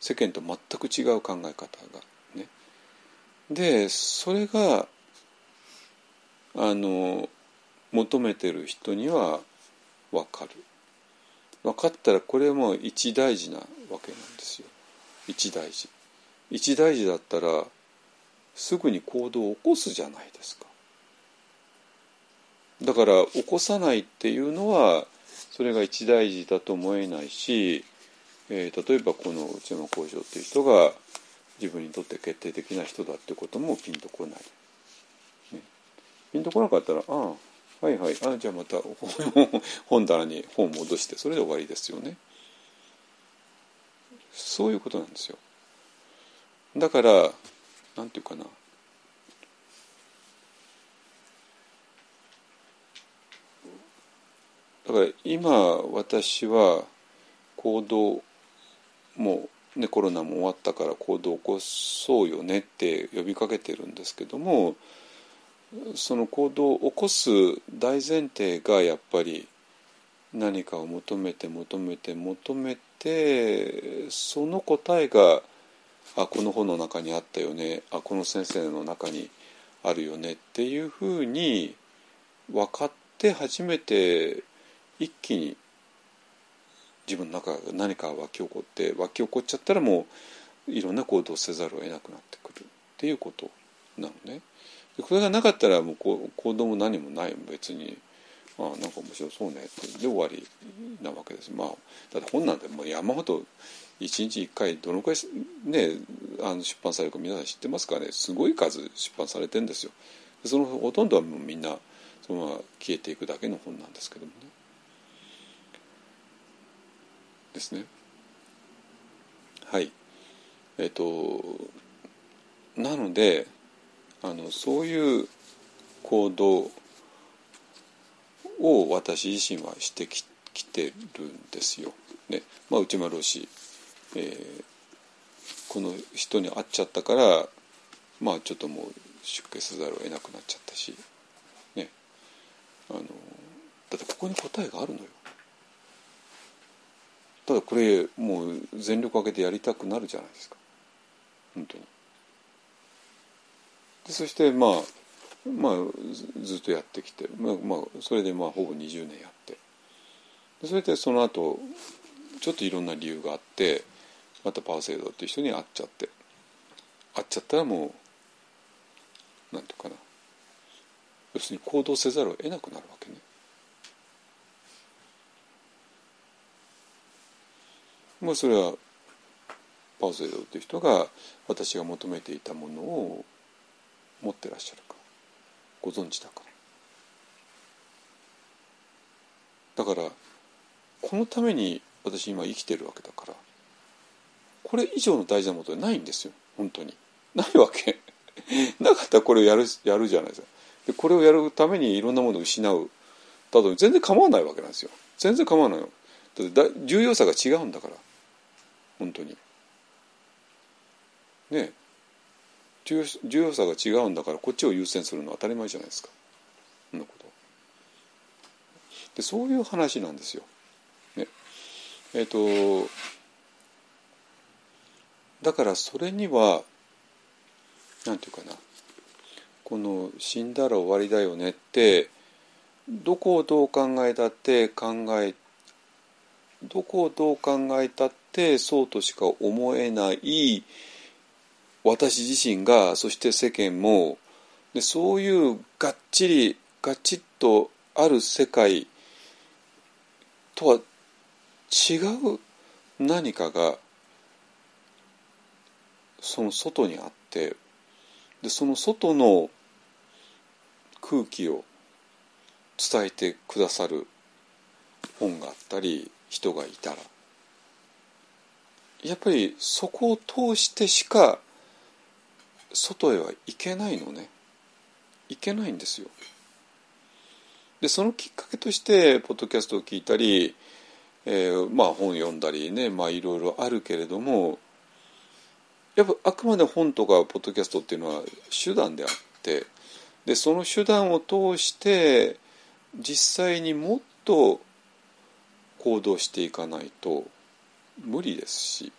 世間と全く違う考え方がね。でそれがあの求めてる人には分かる。分かったらこれも一大事なわけなんですよ。一大事。一大事だったらすぐに行動を起こすじゃないですか。だから起こさないっていうのはそれが一大事だと思えないし、えー、例えばこの内山工場っていう人が自分にとって決定的な人だってこともピンとこない。ね、ピンとこなかったらああはいはいあじゃあまた 本棚に本戻してそれで終わりですよね。そういうことなんですよ。だからなんていうかなだから今私は行動もうねコロナも終わったから行動を起こそうよねって呼びかけてるんですけどもその行動を起こす大前提がやっぱり何かを求めて求めて求めてその答えがあこの本の中にあったよねあこの先生の中にあるよねっていうふうに分かって初めて一気に自分の中が何か湧き起こって湧き起こっちゃったらもういろんな行動せざるを得なくなってくるっていうことなのね。これがなかったらもう行動も何もない別にあなんか面白そうねってで終わりなわけです。まあだって本なんてもう山ほど一日一回どのくらいねあの出版されるか皆さん知ってますかねすごい数出版されてるんですよ。そのほとんどはもうみんなそのまま消えていくだけの本なんですけどもね。ですね。はい。えっ、となのであのそういう行動を私自身はしてききてるんですよ。ねまあ、内丸老師、えー、この人に会っちゃったからまあちょっともう出家せざるを得なくなっちゃったし、ね、あのだってここに答えがあるのよ。ただこれもう全力を挙げてやりたくなるじゃないですか本当に。でそしてまあまあずっとやってきて、まあ、まあそれでまあほぼ20年やって。それでその後ちょっといろんな理由があってまたパーセイドっていう人に会っちゃって。会っちゃったらもうなんとかな。要するに行動せざるを得なくなるわけね。もうそれはパーセイドっていう人が私が求めていたものを持ってらっしゃるか。ご存知だか。らだからこのために私今生きてるわけだからこれ以上の大事なことはないんですよ。本当に。ないわけ。なかったらこれをやるやるじゃないですか。でこれをやるためにいろんなものを失う。だと全然構わないわけなんですよ。全然構わないよだって重要さが違うんだから。本当に。ね重要さが違うんだからこっちを優先するのは当たり前じゃないですか。そんなこと。でそういう話なんですよ。ね、えっ、ー、とだからそれにはなんていうかな。この死んだら終わりだよねってどこをどう考えたって考えどこをどう考えたってそうとしか思えない私自身がそして世間もでそういうがっちりガチッとある世界とは違う何かがその外にあってでその外の空気を伝えてくださる本があったり人がいたら。やっぱりそこを通してしか外へは行けないのね行けないんですよ。でそのきっかけとしてポッドキャストを聞いたり、えー、まあ本読んだりねまあいろいろあるけれどもやっぱあくまで本とかポッドキャストっていうのは手段であってでその手段を通して実際にもっと行動していかないと無理ですし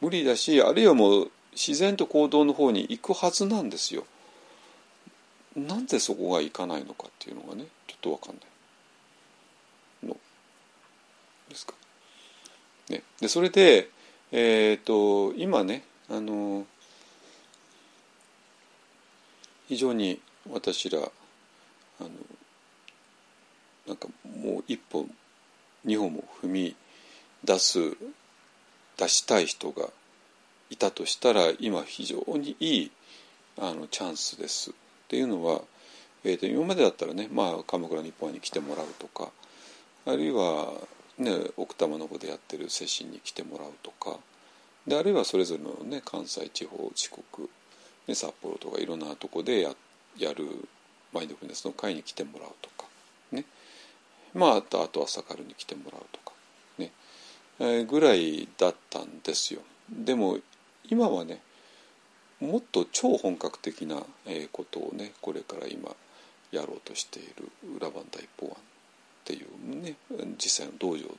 無理だしあるいはもう自然と行動の方に行くはずなんですよ。なんでそこが行かないのかっていうのがねちょっと分かんないのですか？ね、でそれで、えーと、今ねあの非常に私らあのなんかもう一歩二歩も踏み出す出したい人がいたとしたら今非常にいいあのチャンスです。っていうのは、えー、と今までだったらね、まあ、鎌倉日本に来てもらうとかあるいは、ね、奥多摩の方でやってる接心に来てもらうとかであるいはそれぞれの、ね、関西地方四国、ね、札幌とかいろんなとこでややるマインドフルネスの会に来てもらうとかね。まああとあと朝からに来てもらうとかね、えー、ぐらいだったんですよ。でも今はねもっと超本格的なことをねこれから今やろうとしている裏番第一法案っていうね実際の道場を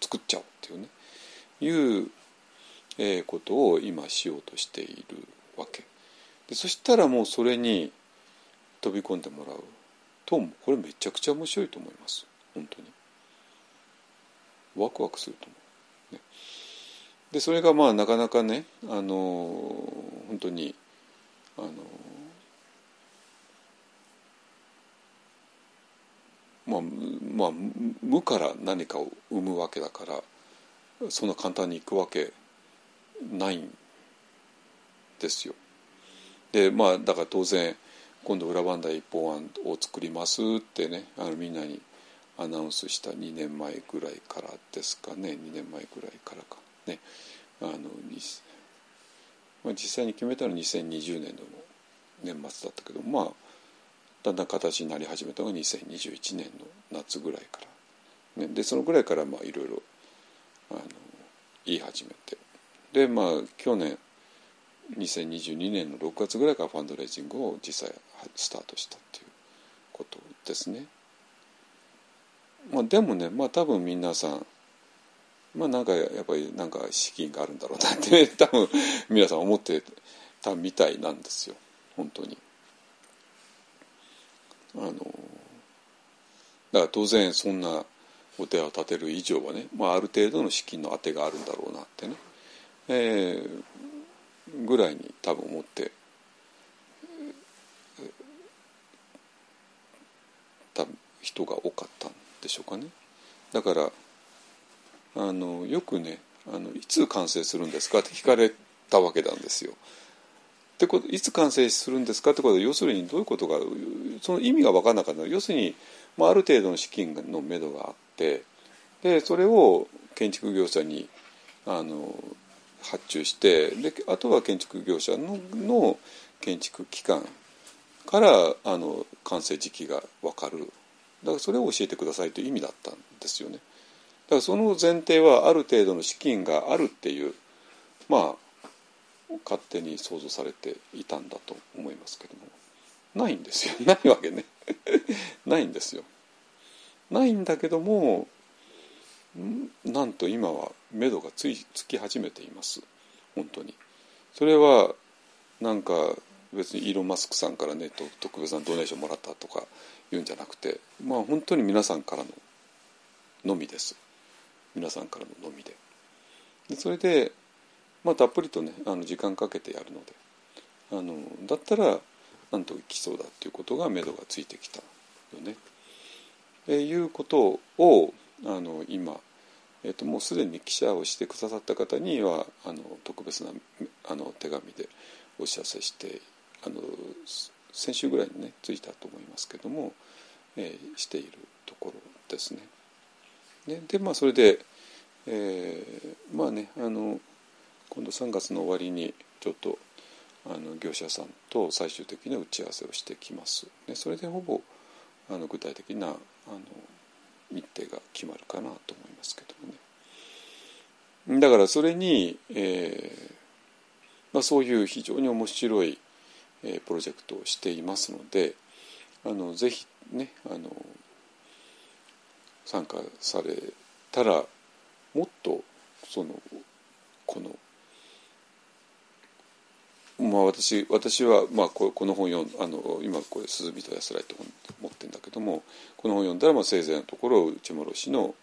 作っちゃおうっていうねいう、え、ことを今しようとしているわけ。でそしたらもうそれに飛び込んでもらうとこれめちゃくちゃ面白いと思います。本当に。ワクワクすると思う、ね、でそれがまあなかなかねあの本当にあのまあ、まあ無から何かを生むわけだからそんな簡単にいくわけないんですよ。でまあだから当然今度裏番台一本案を作りますってねあのみんなにアナウンスした2年前ぐらいからですかね2年前ぐらいからかねあの、まあ、実際に決めたのは2020年の年末だったけどまあだんだん形になり始めたのが2021年の夏ぐらいから、ね、でそのぐらいからまあいろいろあの言い始めてでまあ去年2022年の6月ぐらいからファンドレイジングを実際スタートしたっていうことですね。まあ、でもねまあ多分皆さんまあなんかやっぱりなんか資金があるんだろうなってね多分皆さん思ってたみたいなんですよ本当に。あのだから当然そんなお手を立てる以上はね、まあ、ある程度の資金の当てがあるんだろうなってね、えー、ぐらいに多分思ってた人が多かったんでしょうかね。だからあのよくねあの「いつ完成するんですか?」って聞かれたわけなんですよ。ってこといつ完成するんですかってことは要するにどういうことかその意味が分からなかった要するに、まあ、ある程度の資金のめどがあってでそれを建築業者にあの発注してであとは建築業者のの建築機関からあの完成時期が分かるだからそれを教えてくださいという意味だったんですよね。だからその前提はある程度の資金があるっていうまあ勝手に想像されていたんだと思いますけども。ないんですよ。ないわけね。ないんですよ。ないんだけどもなんと今は目処がついつき始めています。本当に。それはなんか別にイーロン・マスクさんからね特別なドネーションもらったとか言うんじゃなくてまあ本当に皆さんからののみです。皆さんからののみででそれでまあ、たっぷりとねあの時間かけてやるのであのだったらなんときそうだっていうことが目処がついてきたよね。えいうことをあの今、えー、ともうすでに記者をしてくださった方にはあの特別なあの手紙でお知らせしてあの先週ぐらいにねついたと思いますけども、えー、しているところですね。ねでまあそれで、えー、まあねあの今度3月の終わりにちょっとあの業者さんと最終的な打ち合わせをしてきます。でそれでほぼあの具体的なあの日程が決まるかなと思いますけどもね。だからそれに、えーまあ、そういう非常に面白い、えー、プロジェクトをしていますのであのぜひねあの参加されたらもっとそのこのまあ私、私は、まあ、この本読んあの今これ「鈴見と安らい」って本持ってるんだけどもこの本読んだらまあせいぜいのところ内諸氏の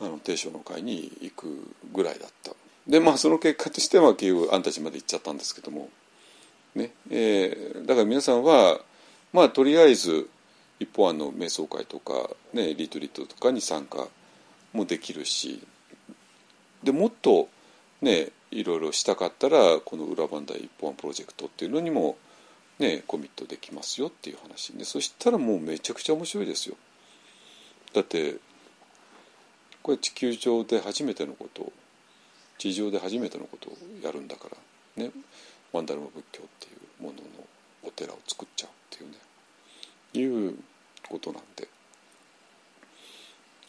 あの定称の会に行くぐらいだった。でまあその結果としては結局あんたちまで行っちゃったんですけどもね。えー、だから皆さんはまあとりあえず一方あの瞑想会とか、ね、リトリートとかに参加もできるしでもっとねいろいろしたかったらこの裏番台一本プロジェクトっていうのにもねコミットできますよっていう話でそしたらもうめちゃくちゃ面白いですよ。だってこれ地球上で初めてのことを地上で初めてのことをやるんだからねマンダルマ仏教っていうもののお寺を作っちゃうっていうね。いうことなんで。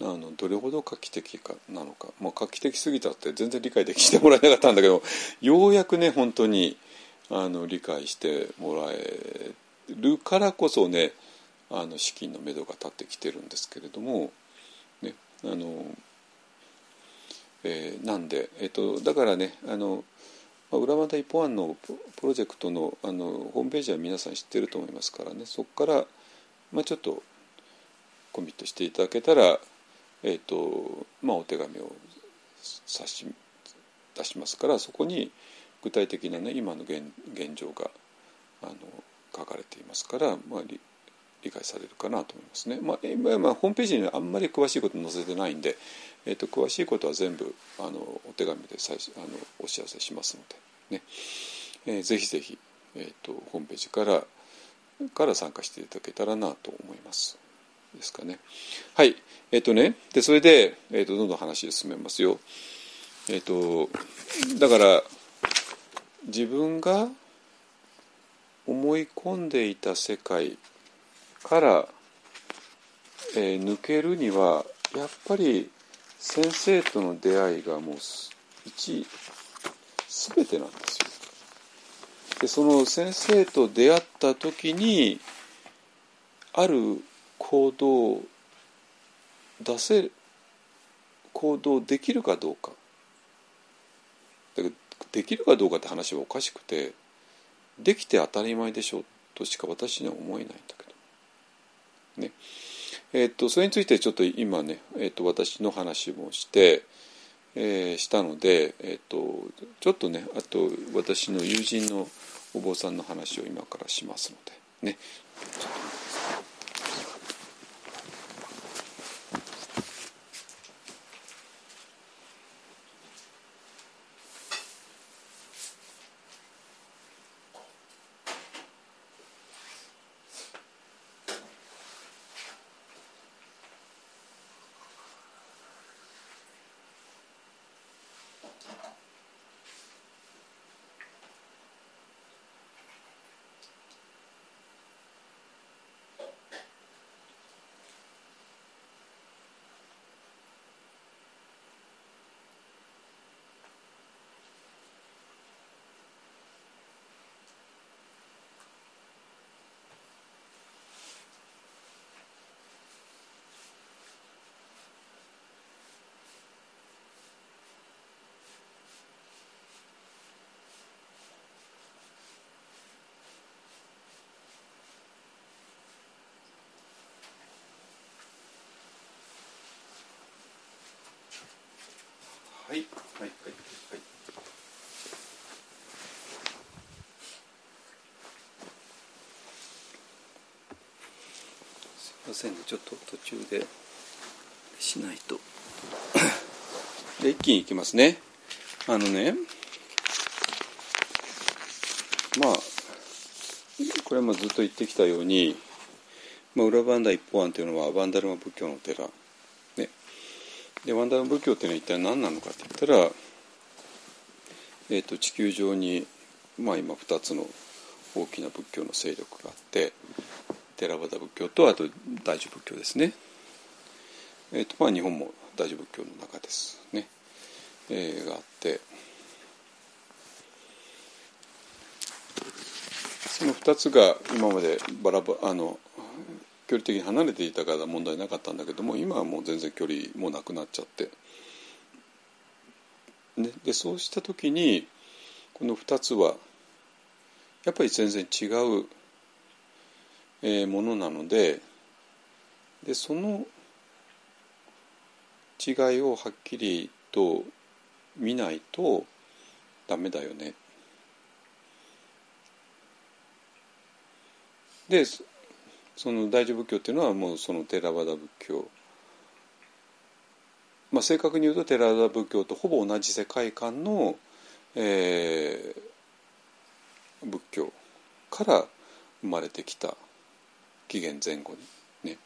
あのどれほど画期的かなのか、まあ、画期的すぎたって全然理解できてもらえなかったんだけどようやくね本当にあの理解してもらえるからこそねあの資金のめどが立ってきてるんですけれども、ねあのえー、なんで、えーと、だからねあの裏和田一本案のプロジェクトのあのホームページは皆さん知ってると思いますからねそこから、まあ、ちょっとコミットしていただけたら、えーとまあ、お手紙を差し出しますからそこに具体的なね今の現現状があの書かれていますから、まあ、理解されるかなと思いますね。まあ、まあ、ホームページにあんまり詳しいこと載せてないんで、えーと、詳しいことは全部あのお手紙で最あのお知らせしますので、ねえー、ぜひぜひ、えーと、ホームページからから参加していただけたらなと思います。ですかね。はい。えっ、ー、とね、でそれで、えーと、どんどん話進めますよ。えっ、とだから自分が思い込んでいた世界から、えー、抜けるにはやっぱり先生との出会いがもう一全てなんですよ。でその先生と出会った時にある行動を出せる行動できるかどうか。だかできるかどうかって話はおかしくてできて当たり前でしょうとしか私には思えないんだけど。ね。えー、っとそれについてちょっと今ね、えー、と私の話もして、えー、したので、え、っとちょっとねあと私の友人のお坊さんの話を今からしますのでね。ませんね。ちょっと途中でしないと。で一気にいきますね。あのねまあこれもずっと言ってきたように、まあ、裏バンダ一方案というのはバンダルマ仏教の寺。でワンダー仏教っていうのは一体何なのかって言ったら、えーと、地球上に、まあ、今2つの大きな仏教の勢力があってテラバダ仏教とあと大乗仏教ですね。えーとまあ、日本も大乗仏教の中ですね、えー、があって。その2つが今までバラバあの距離的に離れていたから問題なかったんだけども今はもう全然距離もなくなっちゃって、ね、でそうした時にこの2つはやっぱり全然違う、えー、ものなのででその違いをはっきりと見ないとダメだよね。でその大乗仏教っていうのはもうそのテラバダ仏教まあ正確に言うとテラバダ仏教とほぼ同じ世界観の、えー、仏教から生まれてきた紀元前後に。ね。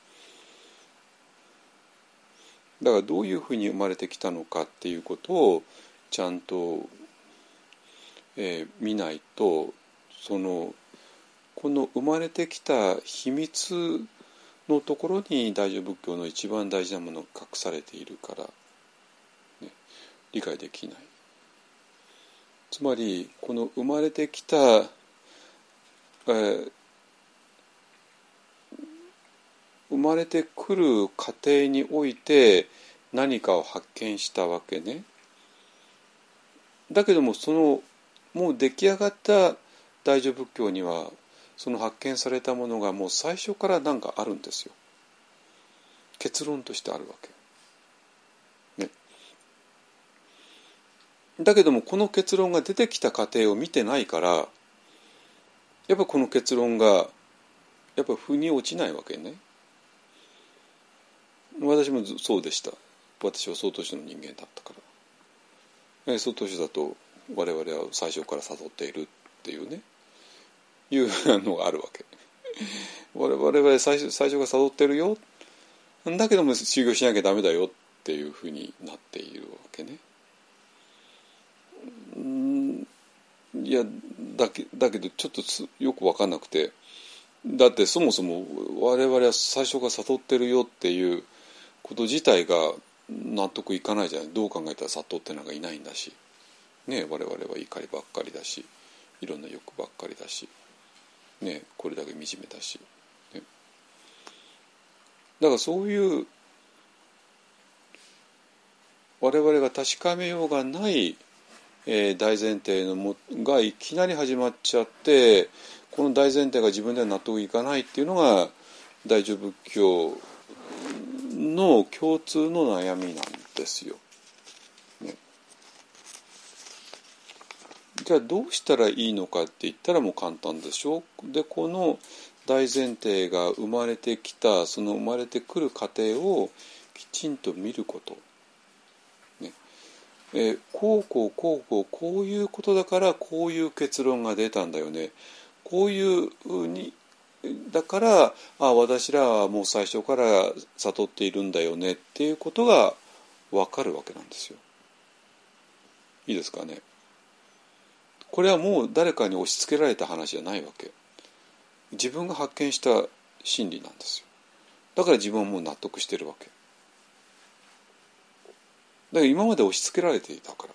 だからどういうふうに生まれてきたのかっていうことをちゃんと、えー、見ないとそのこの生まれてきた秘密のところに大乗仏教の一番大事なものが隠されているから、ね、理解できない。つまりこの生まれてきた、えー、生まれてくる過程において何かを発見したわけね。だけどもそのもう出来上がった大乗仏教にはその発見されたものがもう最初から何かあるんですよ。結論としてあるわけ。ね。だけどもこの結論が出てきた過程を見てないからやっぱこの結論がやっぱ腑に落ちないわけね。私もそうでした。私は曹洞宗の人間だったから。曹洞宗だと我々は最初から悟っているっていうねいうのがあるわけ。我々は最初最初から悟ってるよだけども修行しなきゃダメだよっていうふうになっているわけね。いやだけだけどちょっとよく分かんなくてだってそもそも我々は最初から悟ってるよっていうこと自体が納得いかないじゃない。どう考えたら悟ってなんかいないんだし、ね、我々は怒りばっかりだし。いろんな欲ばっかりだし、ね、これだけ惨めだし、ね、だからそういう我々が確かめようがないえー、大前提のもがいきなり始まっちゃってこの大前提が自分では納得いかないっていうのが大乗仏教の共通の悩みなんですよ。ね、じゃあどうしたらいいのかって言ったらもう簡単でしょ？でこの大前提が生まれてきたその生まれてくる過程をきちんと見ること。えー、こうこうこうこうこういうことだからこういう結論が出たんだよねこういうふうにだからあ私らはもう最初から悟っているんだよねっていうことが分かるわけなんですよ。いいですかね。これはもう誰かに押し付けられた話じゃないわけ。自分が発見した真理なんですよ。だから自分はもう納得してるわけ。だから今まで押し付けられていたから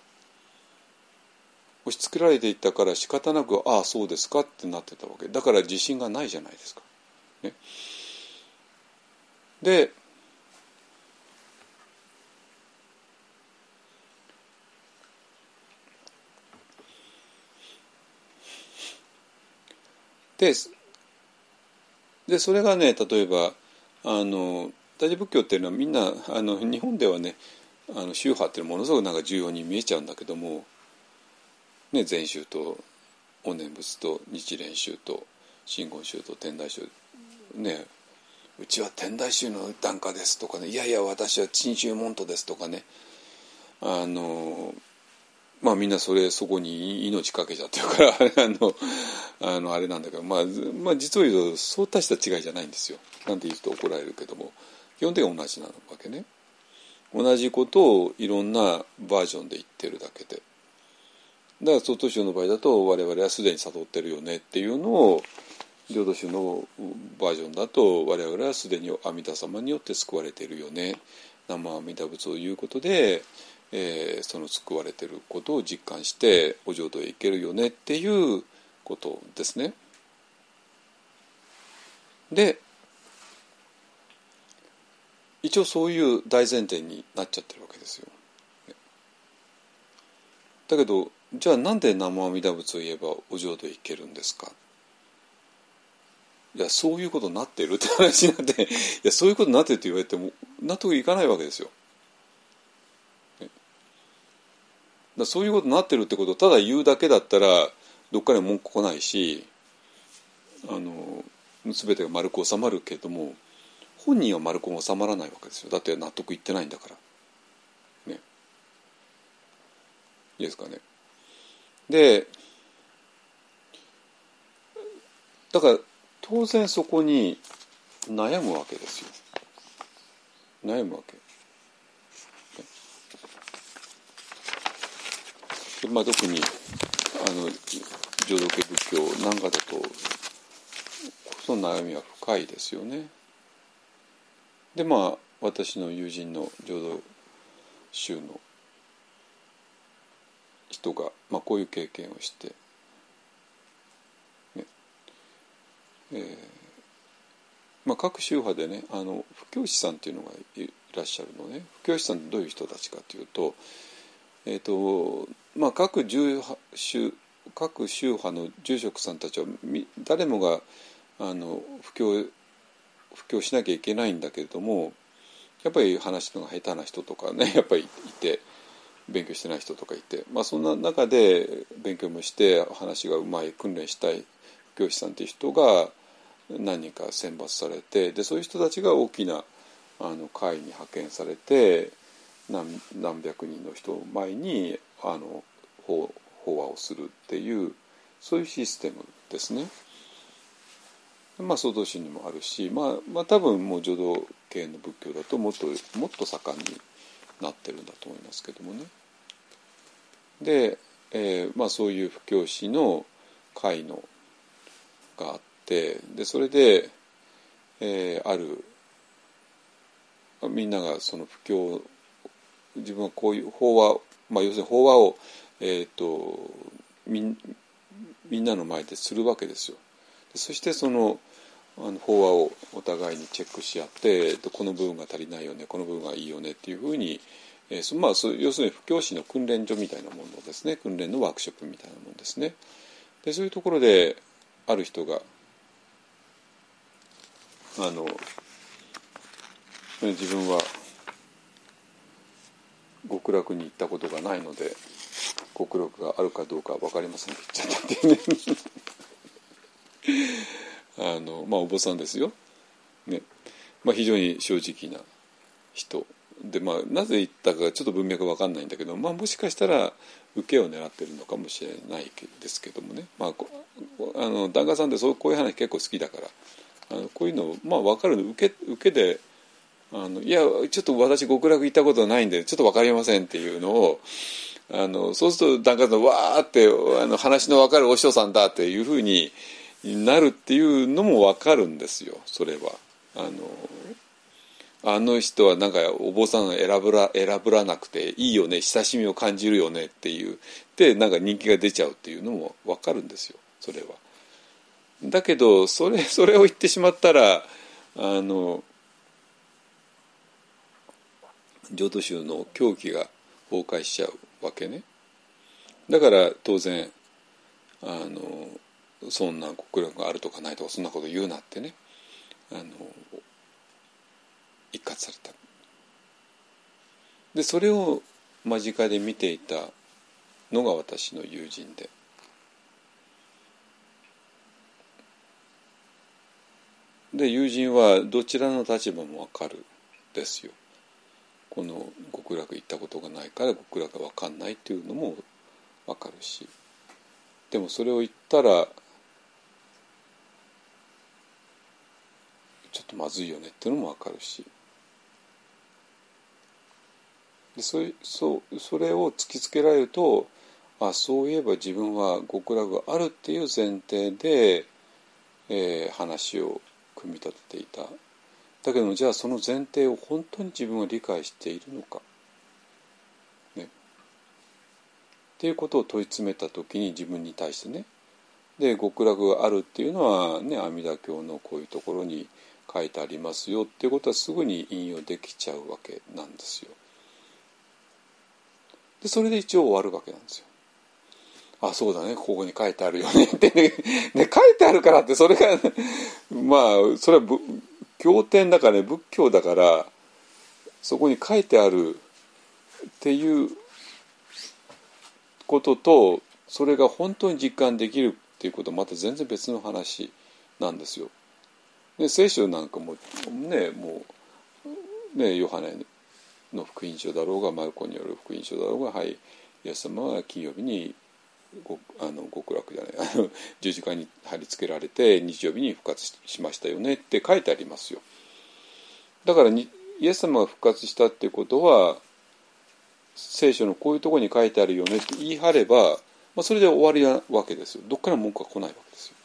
押し付けられていたから仕方なくああそうですかってなってたわけだから自信がないじゃないですか。ね、でででそれがね例えばあの大乗仏教っていうのはみんなあの日本ではねあの宗派っていうのはものすごくなんか重要に見えちゃうんだけども、ね、禅宗とお念仏と日蓮宗と真言宗と天台宗。ねうちは天台宗の檀家ですとかねいやいや私は陳宗門徒ですとかね。あのまあみんなそれそこに命かけちゃってるから あのあのあれなんだけど、まあ、まあ実を言うとそう大した違いじゃないんですよ。なんて言うと怒られるけども。基本的に同じなわけね。同じことをいろんなバージョンで言ってるだけで。だから曹洞宗の場合だと我々はすでに悟ってるよねっていうのを浄土宗のバージョンだと我々はすでに阿弥陀様によって救われてるよね生阿弥陀仏を言うことで、えー、その救われてることを実感してお浄土へ行けるよねっていうことですね。で一応そういう大前提になっちゃってるわけですよ。だけどじゃあなんで南無阿弥陀仏を言えばお浄土へ行けるんですか？いやそういうことになってるって話になって いやそういうことになってるって言われても納得いかないわけですよ。だそういうことになってるってことをただ言うだけだったらどっかに文句来ないしあの全てが丸く収まるけれども本人は丸く収まらないわけですよ。だって納得いってないんだから。ね。いいですかね。でだから当然そこに悩むわけですよ悩むわけまあ、特にあの浄土系仏教なんかだとこそ悩みは深いですよね。でまあ私の友人の浄土宗の人が、まあ、こういう経験をして、ねえー、まあ、各宗派でねあの布教師さんっていうのがいらっしゃるのね。布教師さんってどういう人たちかというと,、えーとまあ、各宗宗各宗派の住職さんたちは誰もがあの布教布教しなきゃいけないんだけれどもやっぱり話すのが下手な人とかねやっぱりいて勉強してない人とかいて、まあ、そんな中で勉強もして話がうまい訓練したい教師さんっていう人が何人か選抜されてでそういう人たちが大きなあの会に派遣されて何何百人の人を前にあの法法話をするっていうそういうシステムですね。まあ総統心にもあるし、まあ、まあ多分もう浄土系の仏教だともっともっと盛んになってるんだと思いますけどもね。で、えーまあ、そういう布教師の会のがあってでそれで、えー、あるみんながその布教自分はこういう法話、まあ、要するに法話を、えーと、みみんなの前でするわけですよ。そしてそのあの法話をお互いにチェックし合ってこの部分が足りないよねこの部分がいいよねっていうふうに、えーまあ、要するに布教師の訓練所みたいなものですね訓練のワークショップみたいなものですね。でそういうところである人があの自分は極楽に行ったことがないので極楽があるかどうか分かりませんって言っちゃったっていうねあのまあお坊さんですよ、ね。まあ、非常に正直な人。でまあなぜ言ったかちょっと文脈分かんないんだけど、まあ、もしかしたら受けを狙ってるのかもしれないですけどもね、まあ、あの檀家さんってそうこういう話結構好きだから。あのこういうのまあ分かるの受け受けであのいやちょっと私極楽行ったことないんでちょっと分かりませんっていうのをあのそうすると檀家さんわーってあの話の分かるお師匠さんだっていうふうになるっていうのも分かるんですよそれは。あのあの人はなんかお坊さん選ぶら選ぶらなくていいよね親しみを感じるよねっていうでなんか人気が出ちゃうっていうのも分かるんですよそれは。だけどそれ それを言ってしまったらあの浄土宗の狂気が崩壊しちゃうわけね。だから当然あのそんな極楽があるとかないとかそんなこと言うなってね。あの一括された。でそれを間近で見ていたのが私の友人で。で友人はどちらの立場も分かるですよ。この極楽行ったことがないから極楽が分かんないっていうのも分かるし。でもそれを言ったらちょっとまずいよねっていうのも分かるし。でそそそれを突きつけられるとあそういえば自分は極楽があるっていう前提で、えー、話を組み立てていた。だけどもじゃあその前提を本当に自分は理解しているのか、ね、っていうことを問い詰めた時に自分に対してね。で極楽があるっていうのはね阿弥陀経のこういうところに書いてありますよっていうことはすぐに引用できちゃうわけなんですよ。でそれで一応終わるわけなんですよ。あそうだねここに書いてあるよね ってね書いてあるからってそれが、まあそれは経典だからね仏教だからそこに書いてあるっていうこととそれが本当に実感できるっていうことはまた全然別の話なんですよ。で聖書なんかもねもうねヨハネの福音書だろうがマルコによる福音書だろうがはいイエス様は金曜日にごあの極楽じゃない十字架に貼り付けられて日曜日に復活しましたよねって書いてありますよ。だからにイエス様が復活したってことは聖書のこういうところに書いてあるよねって言い張れば、まあ、それで終わりなわけですよ。どっから文句が来ないわけですよ。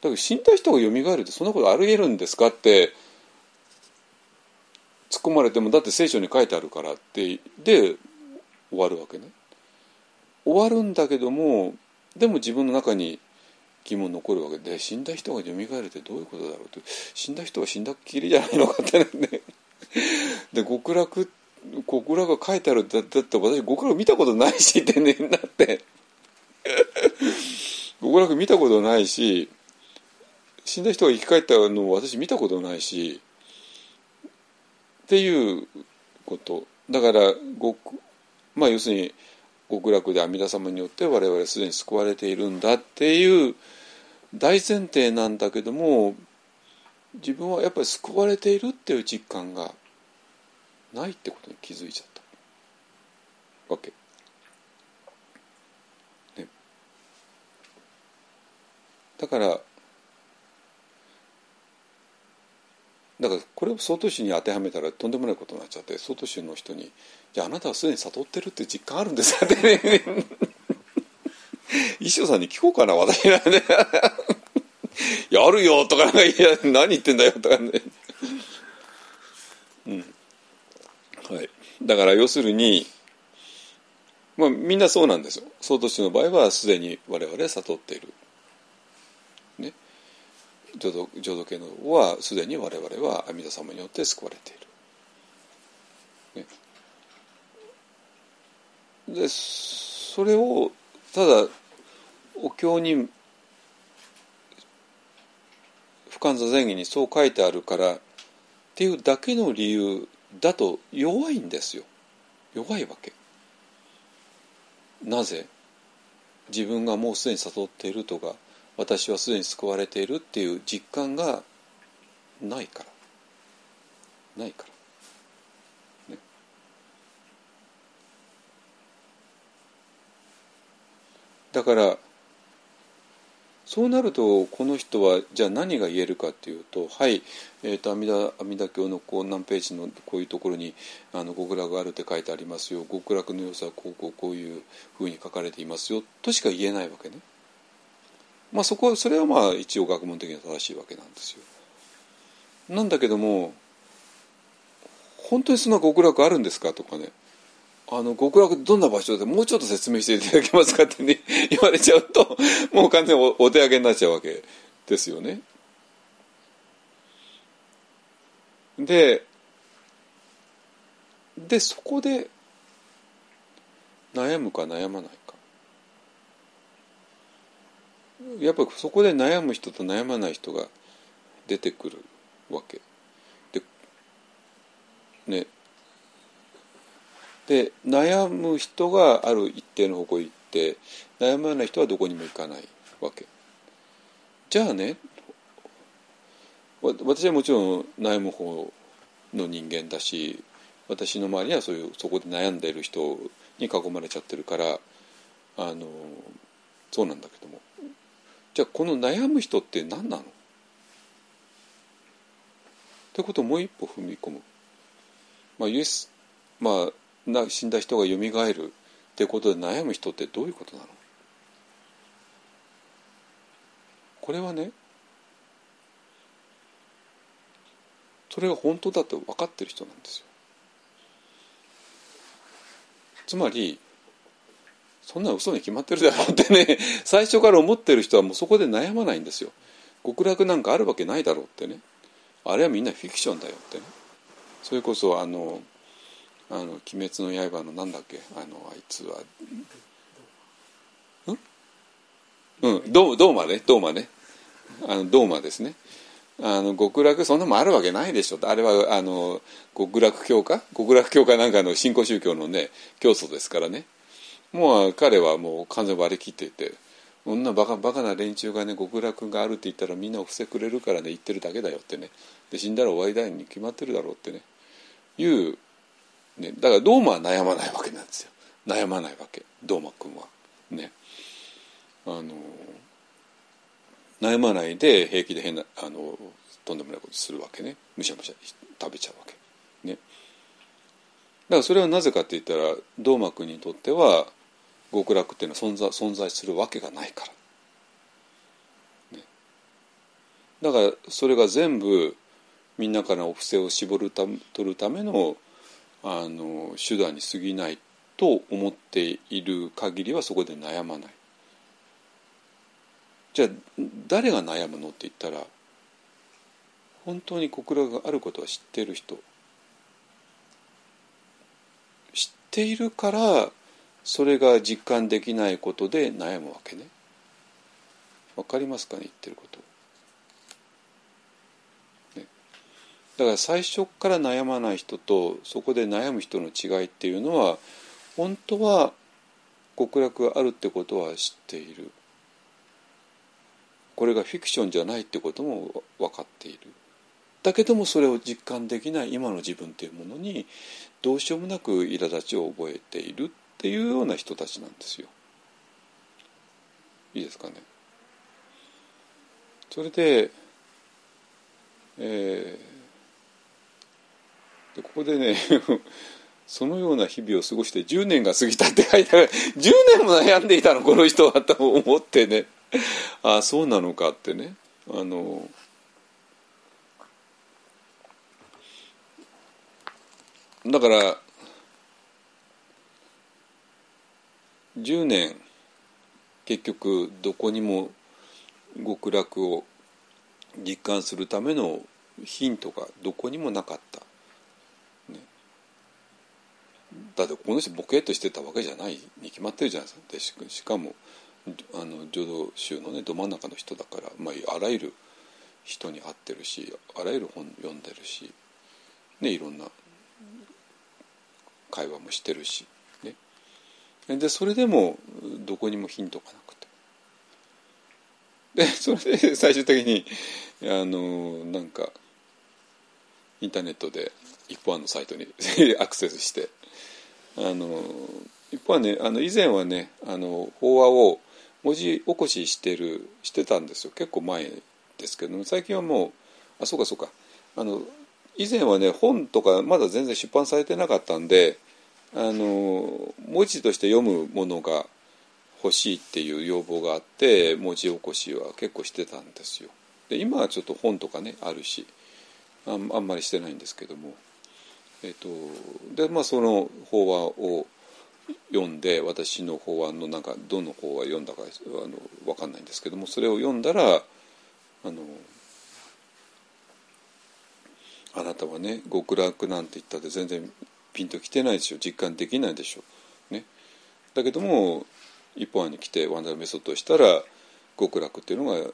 だけど死んだ人が蘇るってそんなことありえるんですかって突っ込まれてもだって聖書に書いてあるからってで終わるわけね。終わるんだけどもでも自分の中に疑問残るわけ。で死んだ人が蘇るってどういうことだろうって。死んだ人は死んだっきりじゃないのかってね。で極楽極楽が書いてあるだだって私極楽見たことないしってねなって。極楽見たことないし死んだ人が生き返ったのを私見たことないしっていうこと。だから極まあ要するに極楽で阿弥陀様によって我々すでに救われているんだっていう大前提なんだけども自分はやっぱり救われているっていう実感がないってことに気づいちゃった。わけ。ね、だからだからこれを曹洞宗に当てはめたらとんでもないことになっちゃって曹洞宗の人に「じゃあなたはすでに悟ってるって実感あるんですか?」ってね衣装さんに聞こうかな私なんで「やるよ」とか「いや何言ってんだよ」とかねうんはいだから要するにまあみんなそうなんですよ曹洞宗の場合はすでに我々は悟っている浄土浄土系のはすでに我々は阿弥陀様によって救われている。ね、でそれをただお経に不完座前義にそう書いてあるからっていうだけの理由だと弱いんですよ弱いわけ。なぜ自分がもうすでに悟っているとか私はすでに救われているっていう実感がないから。ないから、ね、だからそうなるとこの人はじゃあ何が言えるかっていうとはいえーと、阿弥陀阿弥陀経のこう何ページのこういうところにあの極楽があるって書いてありますよ。極楽の良さはこうこうこういうふうに書かれていますよ。としか言えないわけね。まあそこそれはまあ一応学問的には正しいわけなんですよ。なんだけども本当にそんな極楽あるんですかとかねあの極楽どんな場所でもうちょっと説明していただけますかってね 言われちゃうともう完全にお手上げになっちゃうわけですよね。ででそこで悩むか悩まないかやっぱそこで悩む人と悩まない人が出てくるわけ。でね。で悩む人がある一定の方向に行って悩まない人はどこにも行かないわけ。じゃあね私はもちろん悩む方の人間だし私の周りにはそういうそこで悩んでいる人に囲まれちゃってるからあのそうなんだけども。じゃあこの悩む人って何なの？ってことをもう一歩踏み込む。まあ、イエスまあな死んだ人がよみがえるってことで悩む人ってどういうことなの？これはねそれが本当だと分かってる人なんですよ。つまりそんな嘘に決まってるだろうってね 最初から思ってる人はもうそこで悩まないんですよ。極楽なんかあるわけないだろうってね。あれはみんなフィクションだよってね。それこそあの「あの鬼滅の刃」のなんだっけあのあいつは。うん？うんドーマねドーマね。あのドーマですね。あの極楽そんなもんあるわけないでしょ。あれはあの極楽教か極楽教かなんかの新興宗教のね教祖ですからね。もう彼はもう完全割り切っていてこんなバカバカな連中がね極楽があるって言ったらみんなを伏せくれるからね言ってるだけだよってね。で死んだら終わりだに決まってるだろうってね。いう、ね、だからドーマは悩まないわけなんですよ。悩まないわけ。ドーマ君は。ね。あの悩まないで平気で変なあのとんでもないことするわけね。むしゃむしゃ食べちゃうわけ。ね。だからそれはなぜかって言ったら道幕にとっては極楽っていうのは存在存在するわけがないから、ね、だからそれが全部みんなからお布施を絞るた取るためのあの手段に過ぎないと思っている限りはそこで悩まない。じゃあ誰が悩むのって言ったら本当に極楽があることは知っている人。知っているからそれが実感できないことで悩むわけね。わかりますかね言ってること、ね、だから最初から悩まない人とそこで悩む人の違いっていうのは本当は極楽があるってことは知っている。これがフィクションじゃないってことも分かっている。だけどもそれを実感できない今の自分というものにどうしようもなく苛立ちを覚えている。っていうような人たちなんですよ。いいですかね。それで,、えー、でここでね そのような日々を過ごして10年が過ぎたって書いてある10年も悩んでいたのこの人はと思ってねああそうなのかってねあのだから10年結局どこにも極楽を実感するためのヒントがどこにもなかった、ね、だってこの人ボケっとしてたわけじゃないに決まってるじゃないですか。でしかもあの浄土宗のねど真ん中の人だから、まあ、あらゆる人に会ってるしあらゆる本読んでるし、ね、いろんな会話もしてるし、でそれでもどこにもヒントがなくて。でそれで最終的にあのなんかインターネットで一方案のサイトに アクセスしてあの一方はねあの以前はねあの法話を文字起こししてるしてたんですよ。結構前ですけども最近はもうあそうかそうか。あの以前はね本とかまだ全然出版されてなかったんであの文字として読むものが欲しいっていう要望があって文字起こしは結構してたんですよ。で今はちょっと本とかねあるしああんまりしてないんですけども、えっと、でまあその法話を読んで私の法案のなんかどの法話読んだかあの分かんないんですけどもそれを読んだらあのあなたはね極楽なんて言ったって全然ピンときてないですよ。実感できないでしょ。ね、だけども一本案に来てワンダーメソッドをしたら極楽っていうのが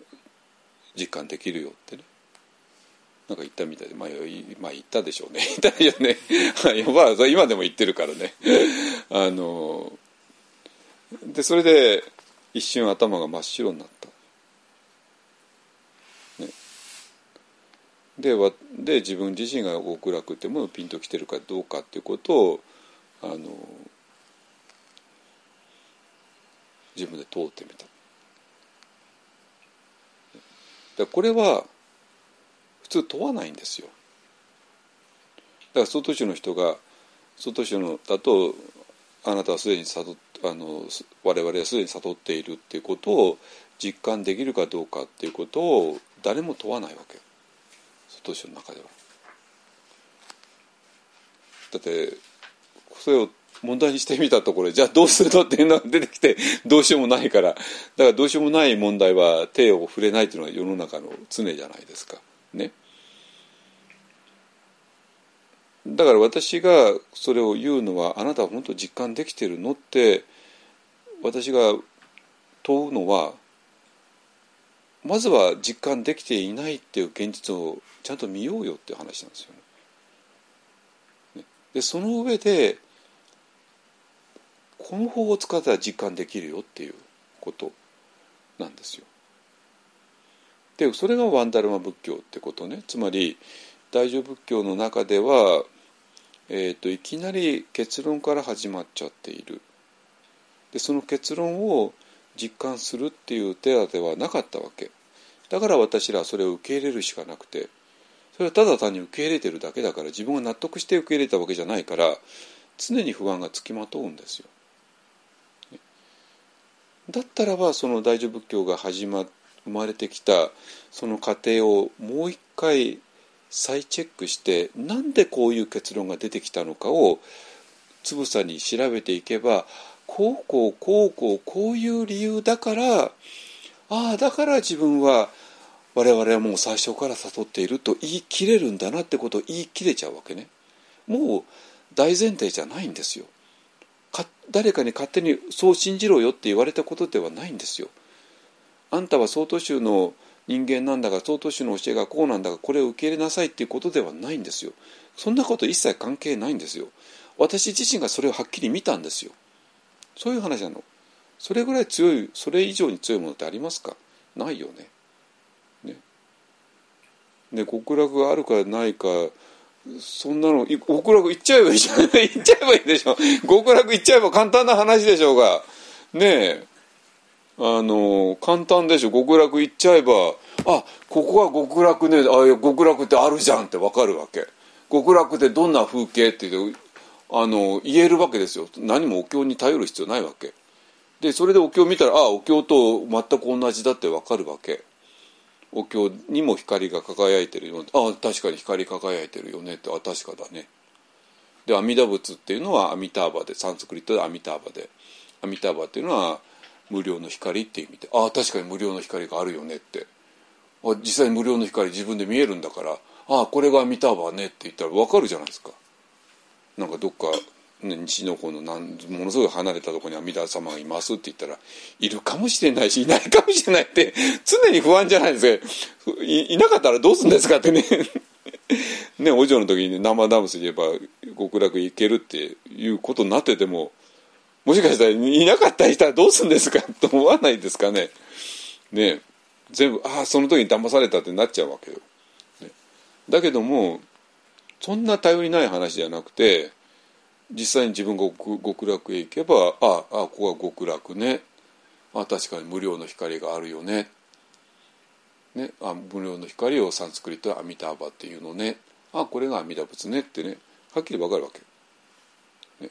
実感できるよってね。なんか言ったみたいで。まあ、まあ、言ったでしょうね。言ったよね。まあ今でも言ってるからね。あのでそれで一瞬頭が真っ白になった。でで自分自身が極楽っていうものをピンときてるかどうかっていうことをあの自分で通ってみた。だこれは普通問わないんですよ。だから外州の人が外州のだとあなたはすでに悟あの我々はすでに悟っているっていうことを実感できるかどうかっていうことを誰も問わないわけ外州の中では。だってそれを問題にしてみたところじゃあどうするのっていうのが出てきてどうしようもないからだからどうしようもない問題は手を触れないっていうのが世の中の常じゃないですか。ね。だから私がそれを言うのはあなたは本当実感できてるのって私が問うのはまずは実感できていないっていう現実をちゃんと見ようよっていう話なんですよね。でその上でこの方法を使ったら実感できるよっていうことなんですよ。でそれがワンダルマ仏教ってことねつまり大乗仏教の中では、えーと、いきなり結論から始まっちゃっているでその結論を実感するっていう手立てはなかったわけだから私らはそれを受け入れるしかなくてそれはただ単に受け入れてるだけだから自分が納得して受け入れたわけじゃないから常に不安がつきまとうんですよ。だったらばその大乗仏教が始ま生まれてきたその過程をもう一回再チェックしてなんでこういう結論が出てきたのかをつぶさに調べていけばこうこうこうこうこういう理由だからああだから自分は我々はもう最初から悟っていると言い切れるんだなってことを言い切れちゃうわけね。もう大前提じゃないんですよ。か誰かに勝手にそう信じろよって言われたことではないんですよ。あんたは曹洞宗の人間なんだが曹洞宗の教えがこうなんだがこれを受け入れなさいっていうことではないんですよ。そんなこと一切関係ないんですよ。私自身がそれをはっきり見たんですよ。そういう話なの。それぐらい強いそれ以上に強いものってありますか？ないよね。ね。で極楽があるかないかそんなの極楽行っちゃえばいいじゃん。行っちゃえばいいでしょ。極楽行っちゃえば簡単な話でしょうが。ねえ。あの簡単でしょ。極楽行っちゃえばあここは極楽ねあ極楽ってあるじゃんって分かるわけ。極楽ってどんな風景っていうあの言えるわけですよ。何もお経に頼る必要ないわけ。でそれでお経を見たらああお経と全く同じだって分かるわけ。お経にも光が輝いてるよあ確かに光り輝いてるよねって。あ確かだね。で阿弥陀仏っていうのは阿弥陀バでサンスクリットで阿弥陀バで。阿弥陀バっていうのは無料の光っていう意味で。ああ確かに無料の光があるよねって。あ実際に無料の光自分で見えるんだからああこれが阿弥陀バねって言ったら分かるじゃないですか。なんかどっか、西の方のなんものすごい離れたところに阿弥陀様がいますって言ったらいるかもしれないしいないかもしれないって 常に不安じゃないですかいいなかったらどうするんですかってね ねお嬢の時に、生ダムスで言えば極楽行けるっていうことになっててももしかしたらいなかったりしたらどうするんですかと思わないですかね。ね全部ああその時に騙されたってなっちゃうわけよ。ね、だけどもそんな頼りない話じゃなくて実際に自分が極楽へ行けばああここは極楽ね。あ確かに無料の光があるよね。ねあ無料の光をサンスクリットは阿弥陀バっていうのね。あこれが阿弥陀仏ねってね。はっきり分かるわけ。ね。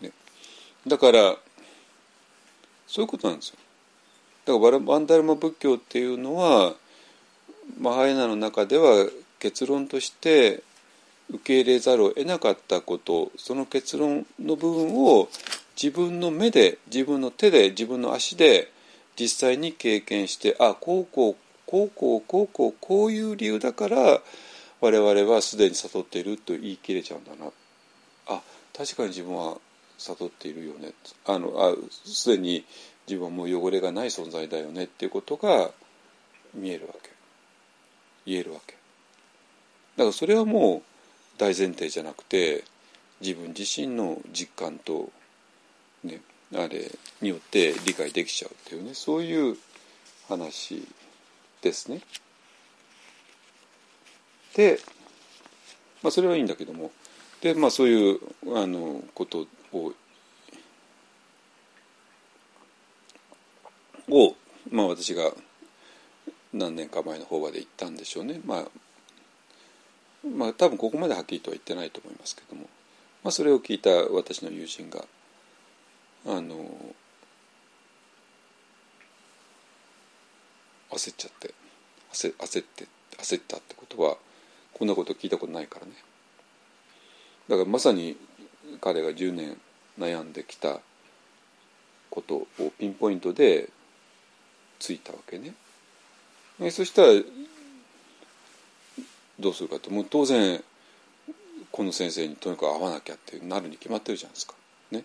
ね。だからそういうことなんですよ。だからバンダルマ仏教っていうのはマハヤナの中では結論として受け入れざるを得なかったことその結論の部分を自分の目で自分の手で自分の足で実際に経験してあこうこうこうこうこうこうこういう理由だから我々はすでに悟っていると言い切れちゃうんだな。あ確かに自分は悟っているよね。あのあすでに自分はもう汚れがない存在だよねっていうことが見えるわけ。言えるわけだからそれはもう大前提じゃなくて自分自身の実感とねあれによって理解できちゃうっていうねそういう話ですね。で、まあ、それはいいんだけどもで、まあ、そういうあのことをを、まあ、私が何年か前の方まで行ったんでしょうね、まあ、まあ多分ここまではっきりとは言ってないと思いますけども、まあ、それを聞いた私の友人があの焦っちゃって焦焦って焦ったってことはこんなこと聞いたことないからね。だからまさに彼が10年悩んできたことをピンポイントでついたわけね。えそしたらどうするかともう当然この先生にとにかく会わなきゃってなるに決まってるじゃないですか。ね、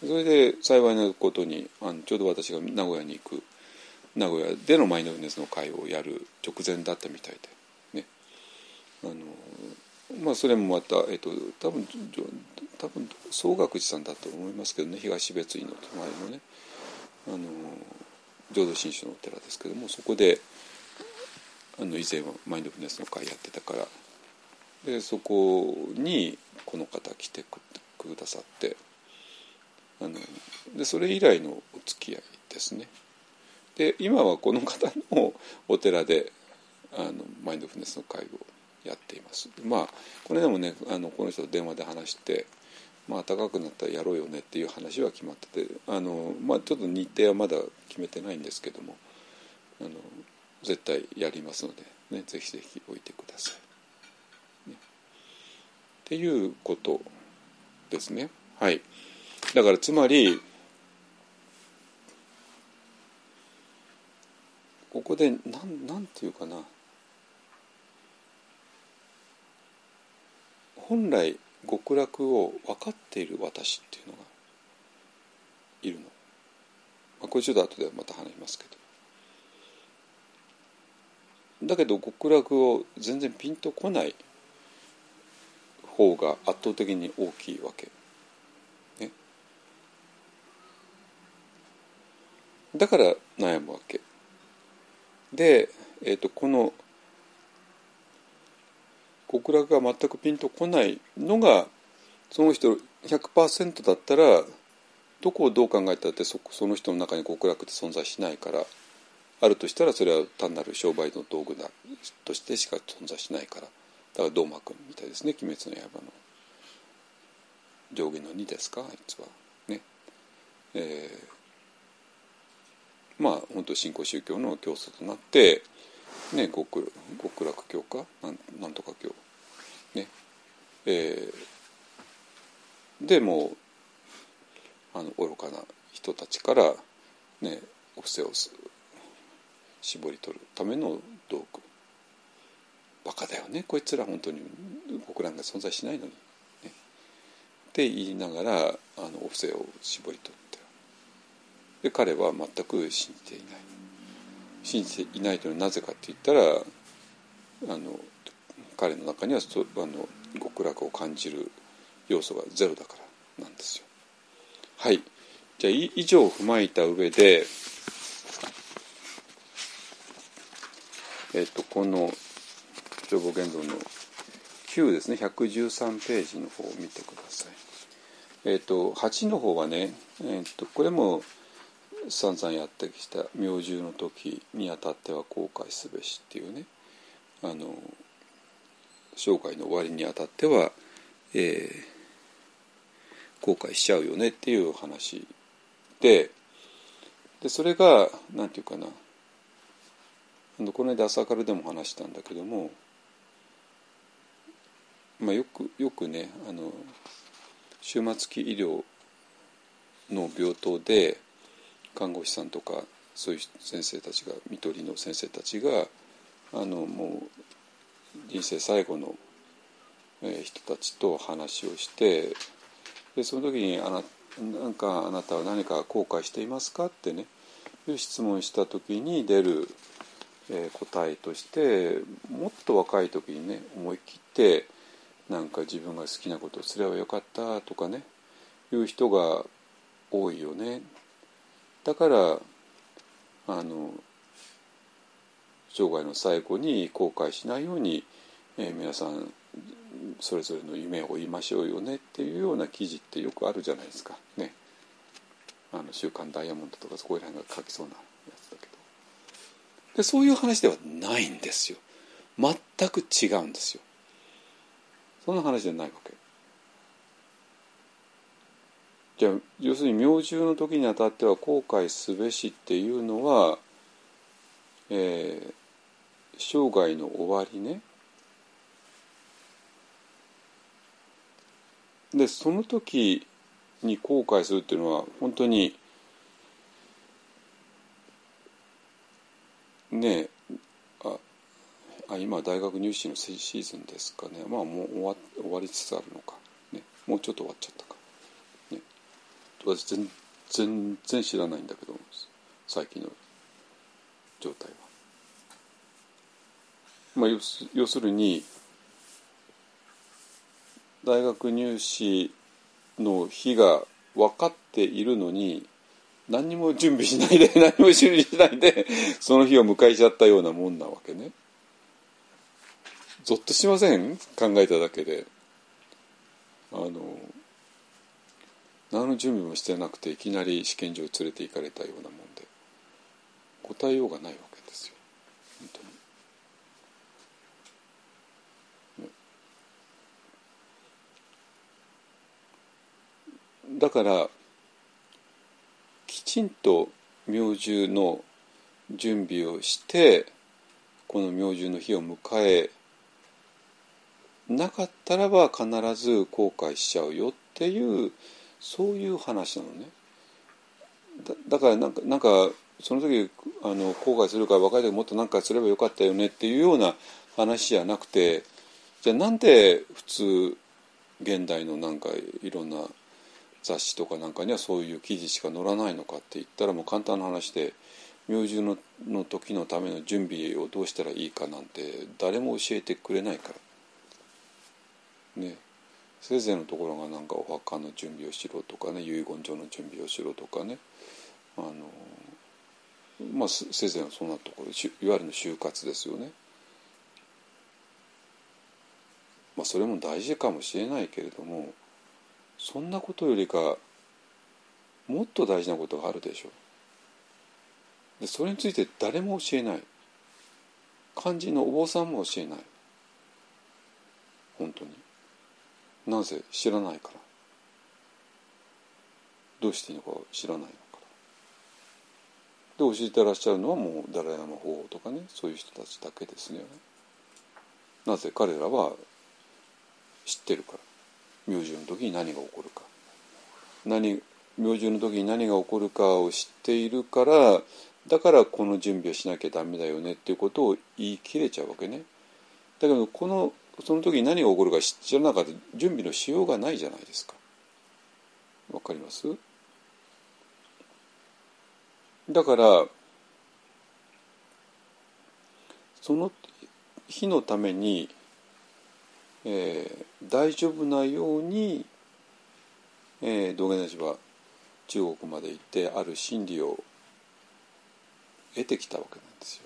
それで幸いなことにあのちょうど私が名古屋に行く名古屋でのマインドフルネスの会をやる直前だったみたいで、ね、あのまあそれもまた、えっと、多分多分総学寺さんだと思いますけどね東別院の隣のねあの浄土真宗のお寺ですけどもそこであの以前はマインドフルネスの会やってたからでそこにこの方来てくださってあのでそれ以来のお付き合いですね。で今はこの方のお寺であのマインドフルネスの会をやっています。まあこれでもねあのこの人と電話で話してまあ高くなったらやろうよねっていう話は決まっててあの、まあ、ちょっと日程はまだ決めてないんですけどもあの絶対やりますので、ね、ぜひぜひおいてください。ね、っていうことですね。はい、だからつまりここでなんなんていうかな。本来極楽を分かっている私っていうのがいるの、まあ、これちょっと後でまた話しますけど。だけど極楽を全然ピンとこない方が圧倒的に大きいわけ、ね、だから悩むわけ。で、えーと、この極楽が全くピンとこないのがその人100%だったらどこをどう考えたってそその人の中に極楽って存在しないから。あるとしたらそれは単なる商売の道具だとしてしか存在しないから。だから道馬君みたいですね「鬼滅の刃」の。上下の2ですか？あいつは。ね。えー、まあ本当新興宗教の教祖となってね極極楽教か？なんなんとか教。ね。えー、でもあの愚かな人たちからねお布施をする絞り取るための道具。バカだよね。こいつら本当に。国乱が存在しないのに、ね、って言いながらあのお布施を絞り取ってで彼は全く信じていない。信じていないというのはなぜかって言ったらあの彼の中にはあの極楽を感じる要素がゼロだからなんですよ。はい。じゃあ以上を踏まえた上でえっとこの情報言動の9ですね。113ページの方を見てください。えっと8の方はね、えっとこれも散々やってきた明獣の時にあたっては後悔すべしっていうね。あの生涯の終わりにあたっては、えー、後悔しちゃうよねっていう話で。でそれが何て言うかな。この間朝からでも話したんだけども、まあ、よくよくねあの終末期医療の病棟で看護師さんとかそういう先生たちが看取りの先生たちがあのもう人生最後の人たちと話をしてでその時にあななんかあなたは何か後悔していますか？ってねいう質問した時に出るえ、答えとしてもっと若い時にね思い切ってなんか自分が好きなことをすればよかったとかねいう人が多いよねだからあの生涯の最後に後悔しないように、えー、皆さんそれぞれの夢を追いましょうよねっていうような記事ってよくあるじゃないですかね。あの週刊ダイヤモンドとかそこら辺が書きそうな。でそういう話ではないんですよ。全く違うんですよ。そんな話じゃないわけ。じゃあ要するに明獣の時にあたっては後悔すべしっていうのは、えー、生涯の終わりね。でその時に後悔するっていうのは本当にねああ今大学入試のシーズンですかね。まあもう終わ終わりつつあるのか、ね、もうちょっと終わっちゃったか、ね、私全全然知らないんだけど最近の状態は。まあ、要す要するに大学入試の日が分かっているのに何にも準備しないで何も準備しないで その日を迎えちゃったようなもんなわけね。ゾッとしません？考えただけで。あの何の準備もしてなくていきなり試験場に連れて行かれたようなもんで答えようがないわけですよ本当に。だからちんと明獣の準備をしてこの明獣の日を迎えなかったらば必ず後悔しちゃうよっていうそういう話なのね。だだからなんかなんかその時あの後悔するから若い時もっと何かすればよかったよねっていうような話じゃなくてじゃあなんで普通現代のなんかいろんな雑誌とかなんかにはそういう記事しか載らないのかって言ったらもう簡単な話で明獣のの時のための準備をどうしたらいいかなんて誰も教えてくれないから。ね。せいぜいのところがなんかお墓の準備をしろとかね遺言状の準備をしろとかね。あのまあせいぜいのそんなところいわゆるの就活ですよね。まあそれも大事かもしれないけれどもそんなことよりかもっと大事なことがあるでしょう。でそれについて誰も教えない。肝心のお坊さんも教えない。本当に。なぜ知らないから。どうしていいのか知らないのか。らで教えてらっしゃるのはもうダラヤマ法とかねそういう人たちだけですよね。なぜ彼らは知ってるから。明獣の時に何が起こるか何明獣の時に何が起こるかを知っているからだからこの準備をしなきゃダメだよねっていうことを言い切れちゃうわけね。だけどこのその時に何が起こるか知らなかった準備のしようがないじゃないですか。わかります？だからその日のために、えー、大丈夫なように、えー、道元寺は中国まで行ってある真理を得てきたわけなんですよ。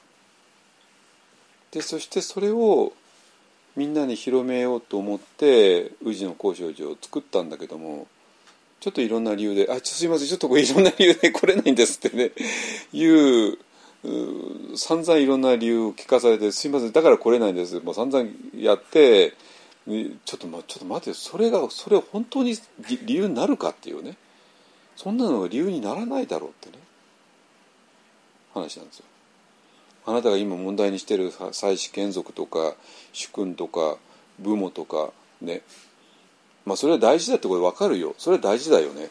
でそしてそれをみんなに広めようと思って宇治の交渉所を作ったんだけどもちょっといろんな理由で「あちょすいませんちょっとこれいろんな理由で来れないんです」ってねいう散々いろんな理由を聞かされて「すいませんだから来れないんです」もう散々やってちょっと、ま、ちょっと待ってそれがそれ本当に理由になるかっていうね。そんなのが理由にならないだろうってね。話なんですよ。あなたが今問題にしてる祭祀眷属とか主君とか部母とかね。まあそれは大事だってこれ分かるよ。それは大事だよね。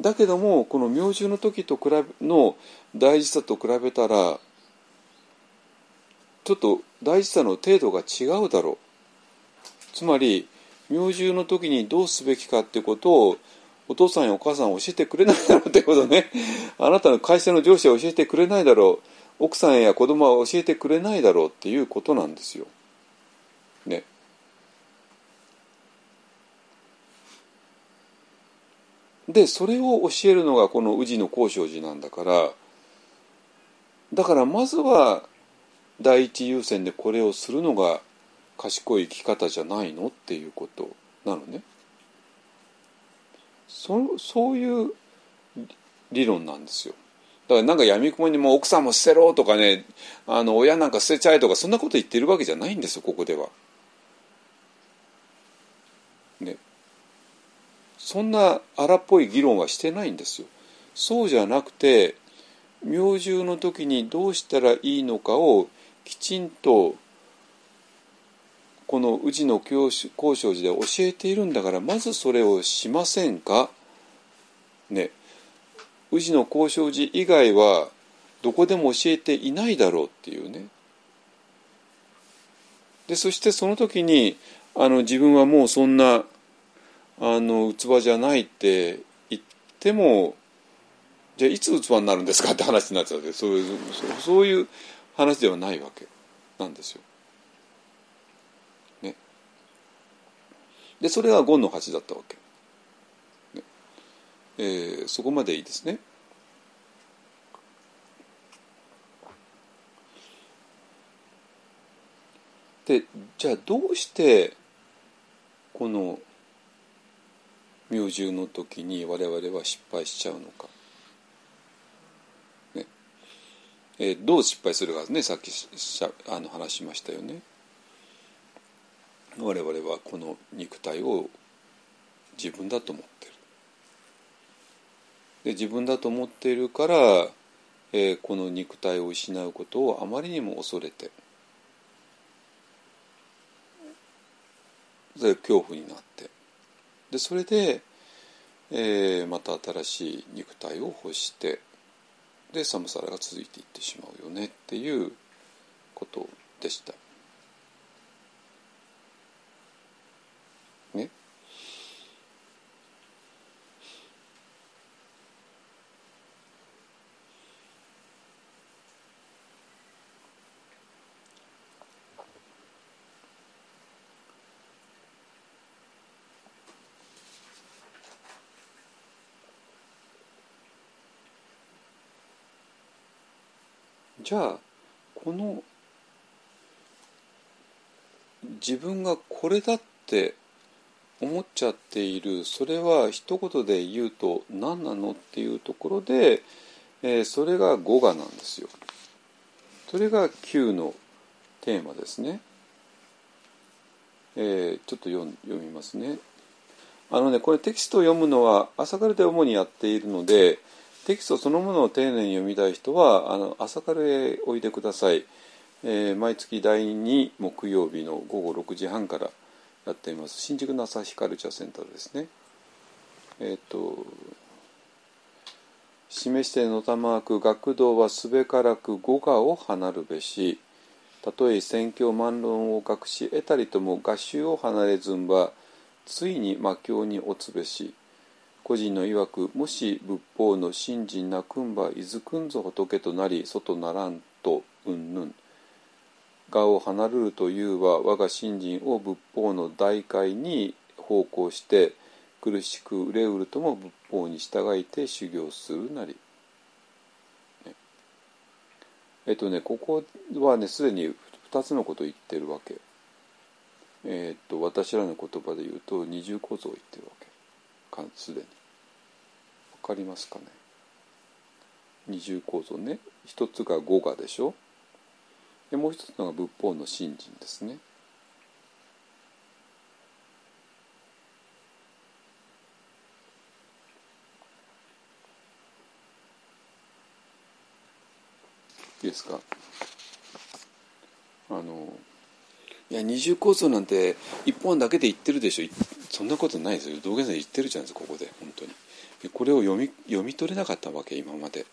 だけどもこの明獣の時と比べの大事さと比べたらちょっと大事さの程度が違うだろう。つまり明獣の時にどうすべきかってことをお父さんやお母さん教えてくれないだろうってことね あなたの会社の上司は教えてくれないだろう奥さんや子供は教えてくれないだろうっていうことなんですよ。ね。でそれを教えるのがこの宇治の交渉寺なんだからだからまずは第一優先でこれをするのが賢い生き方じゃないの？っていうことなのね。そそういう理論なんですよ。だからなんか闇雲にも奥さんも捨てろとかねあの親なんか捨てちゃえとかそんなこと言ってるわけじゃないんですよここでは。ね。そんな荒っぽい議論はしてないんですよ。そうじゃなくて明獣の時にどうしたらいいのかをきちんとの宇治の交渉寺で教えているんだからまずそれをしませんか？ね。宇治の交渉寺以外はどこでも教えていないだろうっていうね。でそしてその時にあの自分はもうそんなあの器じゃないって言ってもじゃあいつ器になるんですか？って話になっちゃうけ。そういうそういう話ではないわけなんですよ。でそれが5の8だったわけ。えー、そこまでいいですね。でじゃあどうしてこの明獣の時に我々は失敗しちゃうのか。ねえー、どう失敗するかねさっきしあの話しましたよね。我々はこの肉体を自分だと思ってる。で自分だと思っているから、えー、この肉体を失うことをあまりにも恐れてそれ恐怖になってでそれで、えー、また新しい肉体を欲してで寒さが続いていってしまうよねっていうことでした。ね。じゃあこの自分がこれだって思っちゃっているそれは一言で言うと何なのっていうところで、えー、それが語我なんですよ。それが Q のテーマですね。えー、ちょっと読みますね。あのねこれテキストを読むのは朝からで主にやっているのでテキストそのものを丁寧に読みたい人はあの朝からへおいでください。えー、毎月第2木曜日の午後6時半からやっています新宿の朝日カルチャーセンターですね。えっ、ー、と示してのたまく学童はすべからく語我を離るべしたとえ宣教万論を隠し得たりとも合衆を離れずんばついに魔境に落つべし個人の曰くもし仏法の信心なくんばいずくんぞ仏となり外ならんとうんぬん我を離るるというは我が信心を仏法の大海に奉公して苦しく憂うるとも仏法に従いて修行するなり。えっとねここはねすでに2つのことを言ってるわけ。えっと私らの言葉で言うと二重構造を言ってるわけかすでに。わかりますかね？二重構造ね。一つが語我でしょ？でもう一つのが仏法の信心ですね。いいですか？あのいや二重構造なんて一本だけで言ってるでしょ。そんなことないですよ。道元さん言ってるじゃないですかここで。本当に。これを読み読み取れなかったわけ今まで。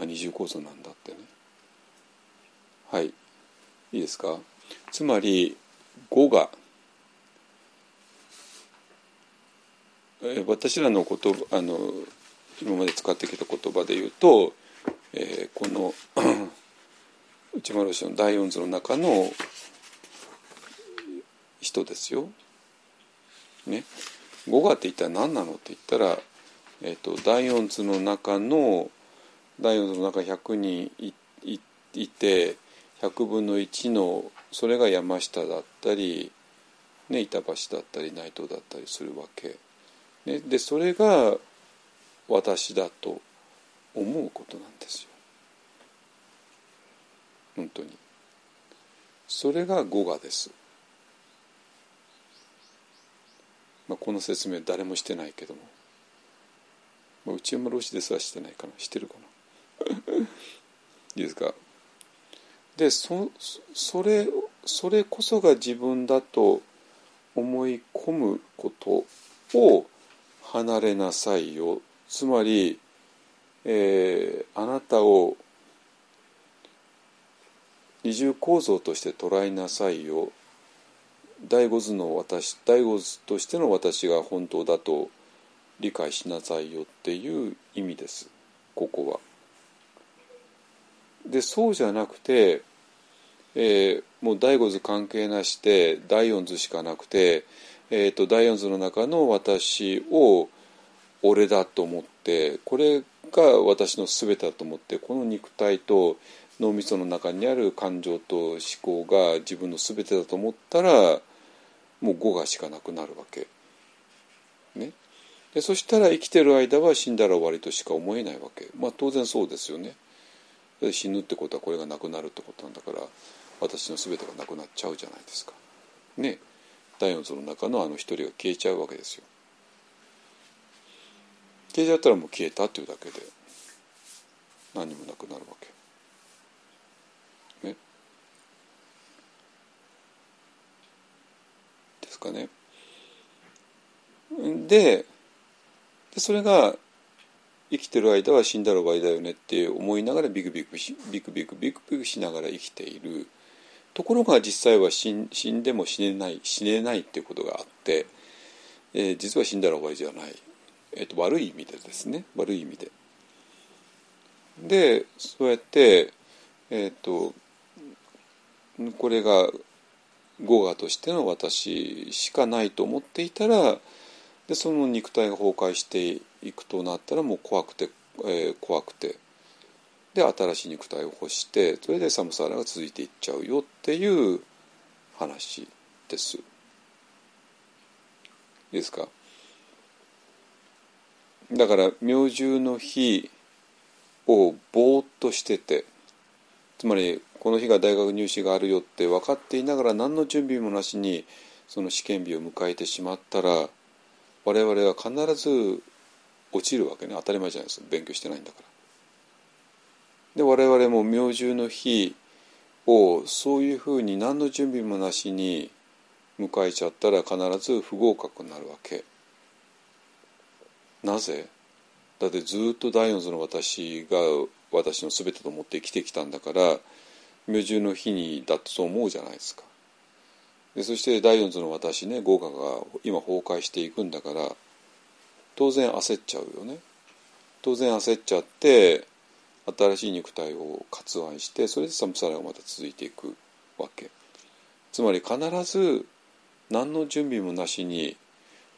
あ二重構造なんだってね。はい。いいですか？つまり語がえ私らの言葉あの今まで使ってきた言葉で言うと、えー、この 内丸氏の第四図の中の人ですよ。ね。語がって一体何なのって言ったら、えーと、第四図の中の第四図の中100人いいいて100分の1のそれが山下だったり、ね、板橋だったり内藤だったりするわけ。ね、でそれが私だと思うことなんですよ。本当に。それが語我です。まあ、この説明誰もしてないけども、まあ、内山老師ですらしてないかな。してるかな。いいですか？でそそれそれこそが自分だと思い込むことを離れなさいよ。つまり、えー、あなたを二重構造として捉えなさいよ。第五図の私第五図としての私が本当だと理解しなさいよっていう意味ですここは。でそうじゃなくて、えー、もう第五図関係なしで第四図しかなくて、えーと、第四図の中の私を俺だと思ってこれが私の全てだと思ってこの肉体と脳みその中にある感情と思考が自分の全てだと思ったらもう語がしかなくなるわけ。ね、でそしたら生きてる間は死んだら終わりとしか思えないわけ。まあ当然そうですよね。死ぬってことはこれがなくなるってことなんだから私の全てがなくなっちゃうじゃないですか。ね第四図の中のあの一人が消えちゃうわけですよ。消えちゃったらもう消えたっていうだけで何もなくなるわけ。ですかね。ででそれが生きてる間は死んだら終わりだよねって思いながらビクビクしビクビクビクビクしながら生きているところが実際は死ん死んでも死ねない死ねないっていうことがあって、えー実は死んだら終わりじゃない、えー、と悪い意味でですね悪い意味で。でそうやってえっ、とこれが語我としての私しかないと思っていたらでその肉体が崩壊していくとなったらもう怖くて、えー怖くてで新しい肉体を欲してそれでサムサラが続いていっちゃうよっていう話です。いいですか？だから明獣の日をぼーっとしててつまりこの日が大学入試があるよって分かっていながら何の準備もなしにその試験日を迎えてしまったら我々は必ず落ちるわけね当たり前じゃないですか勉強してないんだから。で我々も明獣の日をそういうふうに何の準備もなしに迎えちゃったら必ず不合格になるわけ。なぜ？だってずっと第四図の私が私の全てと思って生きてきたんだから明獣の日にだってそう思うじゃないですか。でそして第四図の私ね合格が今崩壊していくんだから当然焦っちゃうよね。当然焦っちゃって新しい肉体を割愛してそれでサムサラがまた続いていくわけ。つまり必ず何の準備もなしに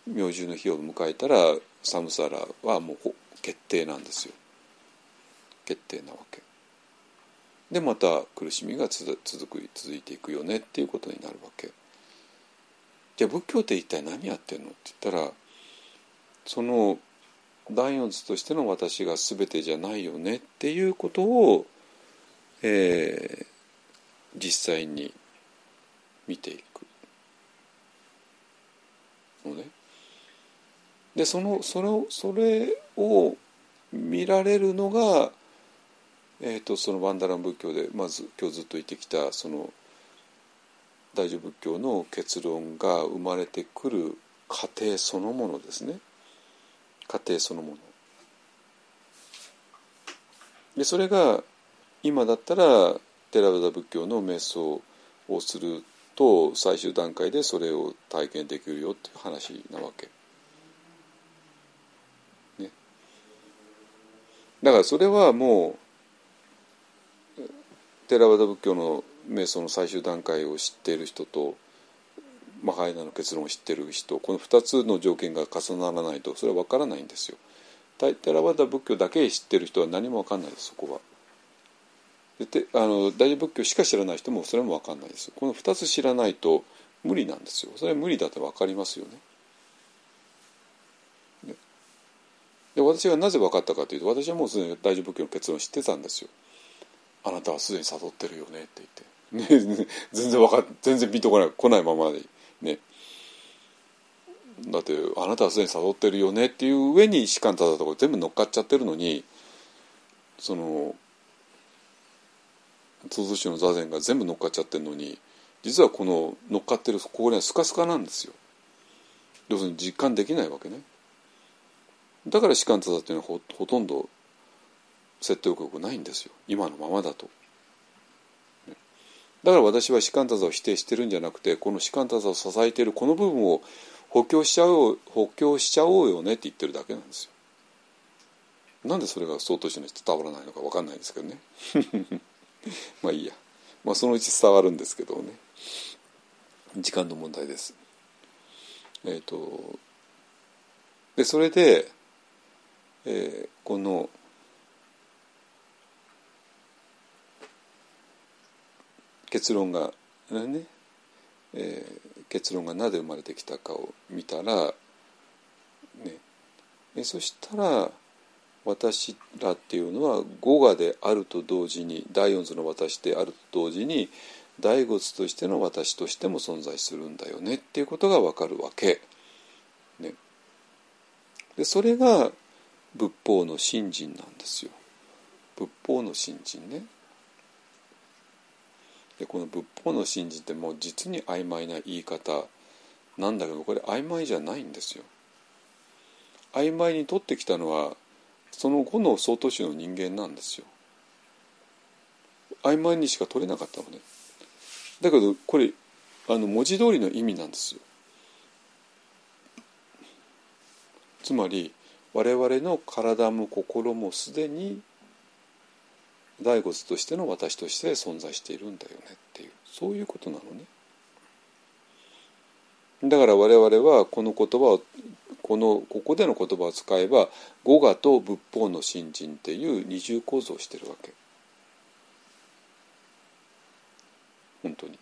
明獣の日を迎えたらサムサラはもう決定なんですよ決定なわけでまた苦しみがつ続く続いていくよねっていうことになるわけじゃあ仏教って一体何やってんのって言ったらその第四図としての私が全てじゃないよねっていうことを、えー実際に見ていくのね。でそのそれをそれを見られるのが、えー、とそのバンダラン仏教でまず今日ずっと言ってきたその大乗仏教の結論が生まれてくる過程そのものですね過程そのもの。でそれが今だったらテラバダ仏教の瞑想をすると最終段階でそれを体験できるよっていう話なわけ。ね、だからそれはもうテラバダ仏教の瞑想の最終段階を知っている人とマハイナの結論を知っている人この2つの条件が重ならないとそれは分からないんですよ。テラバダ仏教だけ知ってる人は何も分かんないですそこは。でてあの大乗仏教しか知らない人もそれも分かんないですこの2つ知らないと無理なんですよそれは無理だって分かりますよね。ねで私がなぜ分かったかというと私はもうすでに大乗仏教の結論を知ってたんですよ。あなたはすでに悟ってるよねって言って、ね、全然わか全然ピンとこない来ないままでね。だってあなたはすでに悟ってるよねっていう上に士官ただとか全部乗っかっちゃってるのにその創造主の座禅が全部乗っかっちゃってるのに実はこの乗っかってるここにはスカスカなんですよ。要するに実感できないわけね。だから士官ただっていうのはほほとんど説得力ないんですよ今のままだと。だから私は士官多座を否定してるんじゃなくてこの士官多座を支えているこの部分を補強しちゃおう補強しちゃおうよねって言ってるだけなんですよ。なんでそれが相当者に伝わらないのか分かんないですけどね。まあいいや。まあそのうち伝わるんですけどね。時間の問題です。えっ、とでそれで、えーこの結論がね、えー結論がなぜ生まれてきたかを見たら、ね、えそしたら私らっていうのは語我であると同時に第四図の私であると同時に第五図としての私としても存在するんだよねっていうことがわかるわけ。ね、でそれが仏法の信心なんですよ。仏法の信心ね。でこの仏法の信心ってもう実に曖昧な言い方なんだけどこれ曖昧じゃないんですよ。曖昧に取ってきたのはその後の曹洞宗の人間なんですよ。曖昧にしか取れなかったのね。だけどこれあの文字通りの意味なんですよ。つまり我々の体も心もすでに大骨としての私として存在しているんだよねっていうそういうことなのね。だから我々はこの言葉をこのここでの言葉を使えば語我と仏法の信心っていう二重構造をしてるわけ。本当に。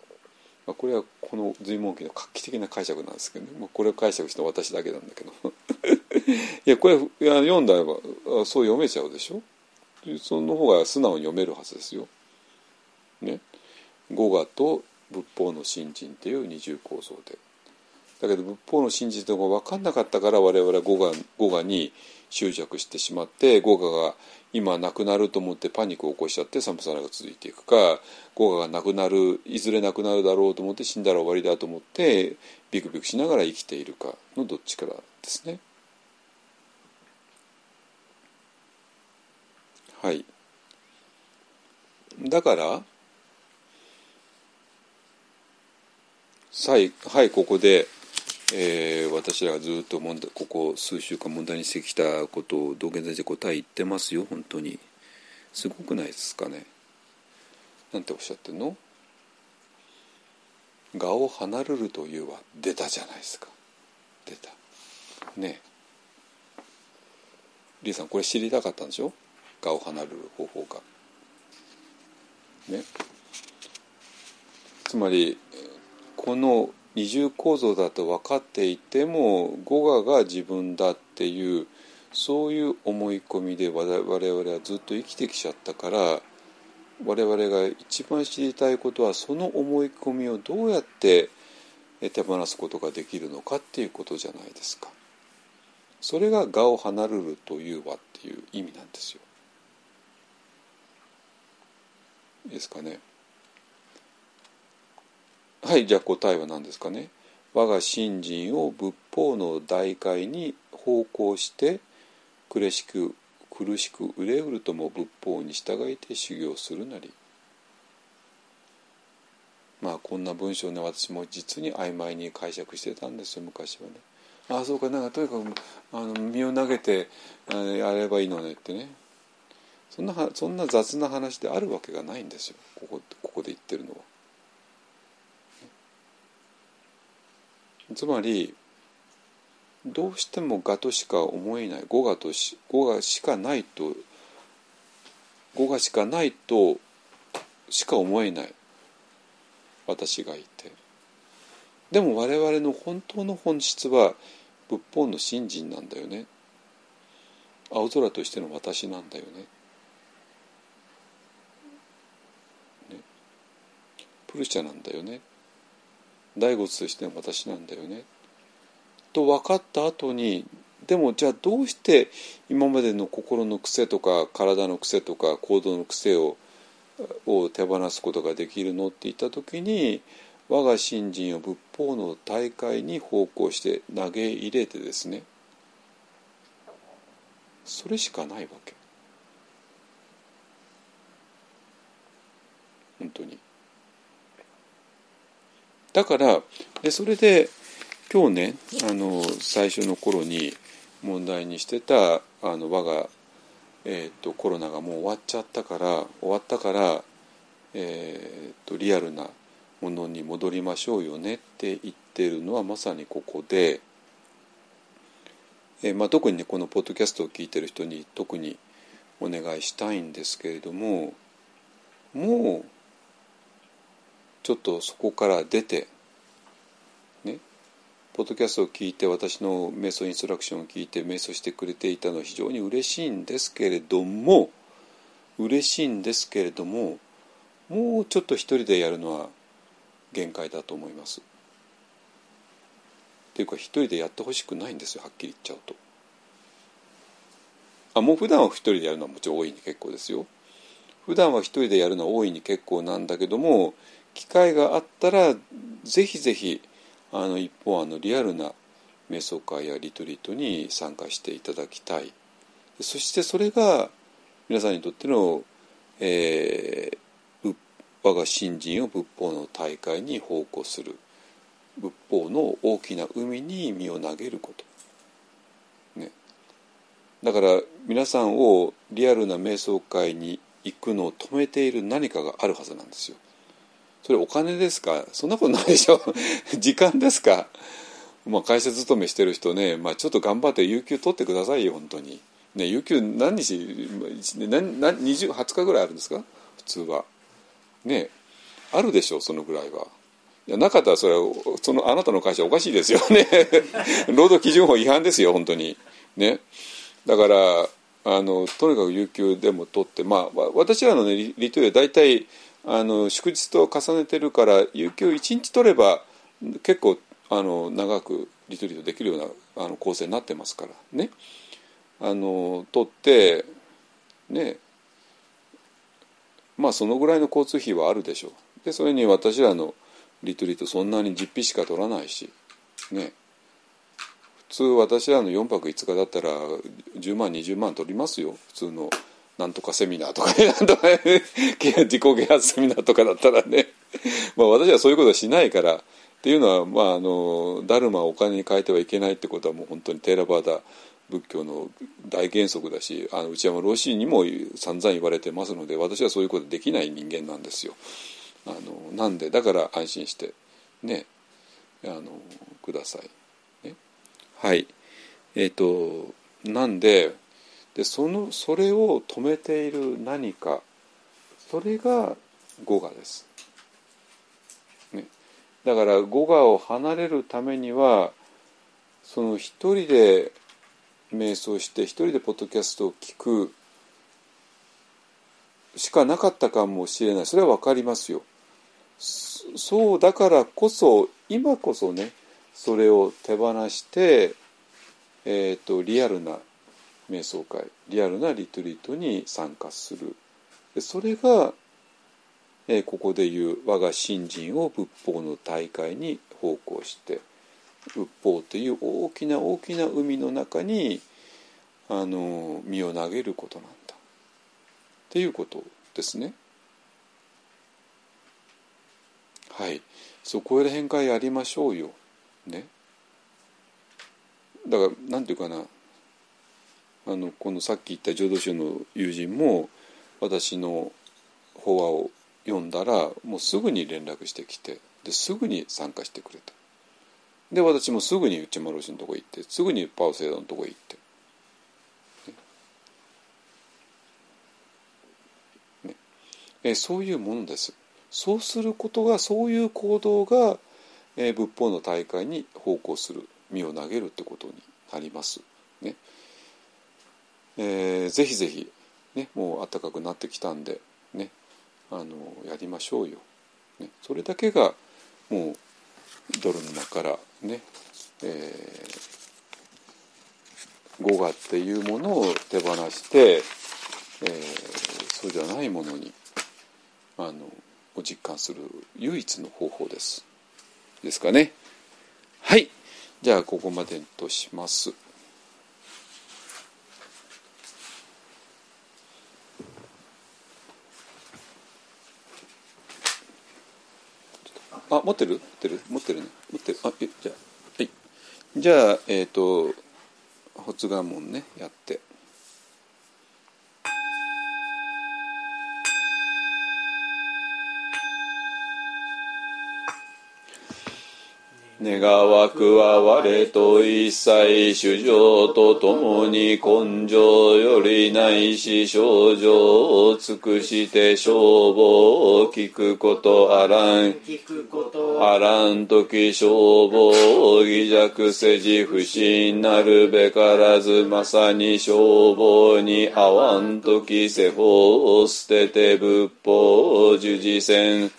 まあ、これはこの随文記の画期的な解釈なんですけどね、まあ、これを解釈した私だけなんだけど いやこれいや読んだらそう読めちゃうでしょその方が素直に読めるはずですよ。ね。語我と仏法の信心っていう二重構造で。だけど仏法の信心というのが分かんなかったから我々は語我語我に執着してしまって語我が今なくなると思ってパニックを起こしちゃって寒さが続いていくか語我がなくなるいずれなくなるだろうと思って死んだら終わりだと思ってビクビクしながら生きているかのどっちからですね。はい。だからさいはいここで、えー、私らがずっと問題ここ数週間問題にしてきたことを道元先生答え言ってますよ本当に。すごくないですかね。なんておっしゃってるの「我を離るるというは出たじゃないですか。出た。ねリーさんこれ知りたかったんでしょ？我を離れる方法が。ね、つまりこの二重構造だと分かっていても語我が自分だっていうそういう思い込みで我々はずっと生きてきちゃったから我々が一番知りたいことはその思い込みをどうやって手放すことができるのかっていうことじゃないですか。それが我を離れるというはっていう意味なんですよ。いいですかね。はいじゃあ答えは何ですかね。我が信心を仏法の大海に奉公して苦しく苦しく憂うるとも仏法に従いて修行するなり。まあこんな文章ね私も実に曖昧に解釈してたんですよ昔はね。ああそうかなんかとにかくあの身を投げてあやればいいのねってね。そんなそんな雑な話であるわけがないんですよ。ここここで言ってるのは。つまりどうしても我としか思えない語我とし語我しかないと語我しかないとしか思えない。私がいて。でも我々の本当の本質は仏法の信心なんだよね。青空としての私なんだよね。プルシャなんだよね。大仏としての私なんだよね。と分かった後にでもじゃあどうして今までの心の癖とか体の癖とか行動の癖をを手放すことができるのって言った時に我が信心を仏法の大会に奉公して投げ入れてですねそれしかないわけ。本当に。だからでそれで今日ねあの最初の頃に問題にしてたあの我が、えーと、コロナがもう終わっちゃったから終わったから、えーと、リアルなものに戻りましょうよねって言ってるのはまさにここで、えーまあ、特にねこのポッドキャストを聞いてる人に特にお願いしたいんですけれどももうちょっとそこから出てねポッドキャストを聞いて私の瞑想インストラクションを聞いて瞑想してくれていたのは非常に嬉しいんですけれども嬉しいんですけれどももうちょっと一人でやるのは限界だと思います。っていうか一人でやってほしくないんですよはっきり言っちゃうと。あもう普段は一人でやるのはもちろん大いに結構ですよ。普段は一人でやるのは大いに結構なんだけども機会があったらぜひぜひあの一方あのリアルな瞑想会やリトリートに参加していただきたい。そしてそれが皆さんにとっての、えー、我が信心を仏法の大会に奉公する仏法の大きな海に身を投げること、ね、だから皆さんをリアルな瞑想会に行くのを止めている何かがあるはずなんですよ。それお金ですか？そんなことないでしょ？時間ですか？まあ会社勤めしてる人ね、まあ、ちょっと頑張って有給取ってくださいよ本当に。ね、有給何日？何何20 20日ぐらいあるんですか？普通は。ねあるでしょうそのぐらいは。いやなかったらそれはそのあなたの会社おかしいですよね 労働基準法違反ですよ本当に。ね、だからあのとにかく有給でも取ってまあ私らの、ね、リトリは大体あの祝日と重ねてるから有給1日取れば結構あの長くリトリートできるようなあの構成になってますからね。あの取ってね。まあそのぐらいの交通費はあるでしょう。でそれに私らのリトリートそんなに実費しか取らないしね。普通私らの4泊5日だったら10万20万取りますよ。普通のなんとかセミナーとかね なんとか、ね、自己啓発セミナーとかだったらね まあ私はそういうことはしないからっていうのは、まあ、あのダルマをお金に変えてはいけないってことはもう本当にテーラバーダ仏教の大原則だしあの内山老師にも散々言われてますので私はそういうことできない人間なんですよ。あのなんでだから安心してねあのください。ね、はいえっ、ー、となんででそのそれを止めている何かそれが語我です。ね、だから語我を離れるためにはその一人で瞑想して一人でポッドキャストを聞くしかなかったかもしれないそれは分かりますよ。そうだからこそ今こそねそれを手放して、えーと、リアルな瞑想会リアルなリトリートに参加するでそれが、えー、ここでいう我が信心を仏法の大会に奉公して仏法という大きな大きな海の中にあの身を投げることなんだっていうことですね。はいそこら辺からやりましょうよ。ね。だからなんていうかなあのこのさっき言った浄土宗の友人も私の法話を読んだらもうすぐに連絡してきてですぐに参加してくれた。で私もすぐに内丸氏のとこ行ってすぐにパオセイダのとこ行って、ねね、えそういうものです。そうすることがそういう行動が、えー、仏法の大会に奉公する身を投げるってことになります。えー、ぜひぜひ、ね、もう暖かくなってきたんで、ね、あのやりましょうよ。ね、それだけがもう泥沼からね、えー、語我っていうものを手放して、えー、そうじゃないものにあのを実感する唯一の方法です。ですかね。はい。じゃあここまでとします。持ってる？持ってる？持ってるね。持ってる。あ、じゃあ、はい。じゃあ、えっ、ー、と、発願文ね、やって。願わくは我と一切主情とともに根性よりないし症状を尽くして消防を聞くことあらん。あらん時消防を疑弱せじ不信なるべからずまさに消防に合わん時世法を捨てて仏法を従事せん。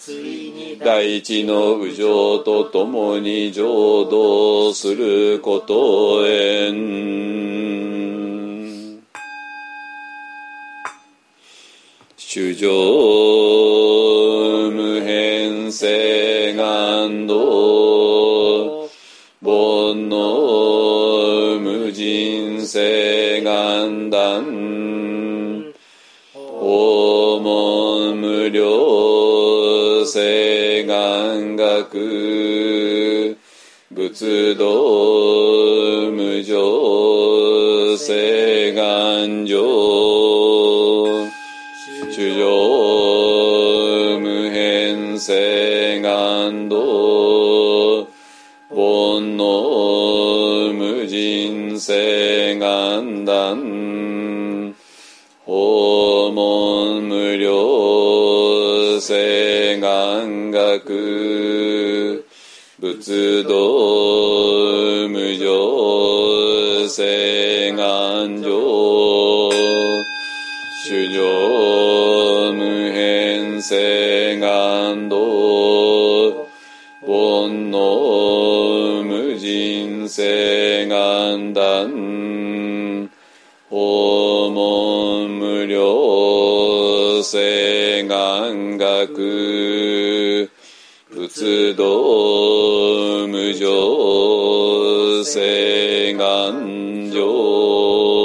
第一の右情とともに浄土することへん。主上無変性願道煩悩無人性願断。訪問無量性願学。仏道無常誓願上主上無変誓願道煩悩無人誓願断訪問無料誓願学。仏道無常誓願上主上無変誓願道。煩悩無人誓願断。訪問無料誓願学。仏道無常誓願上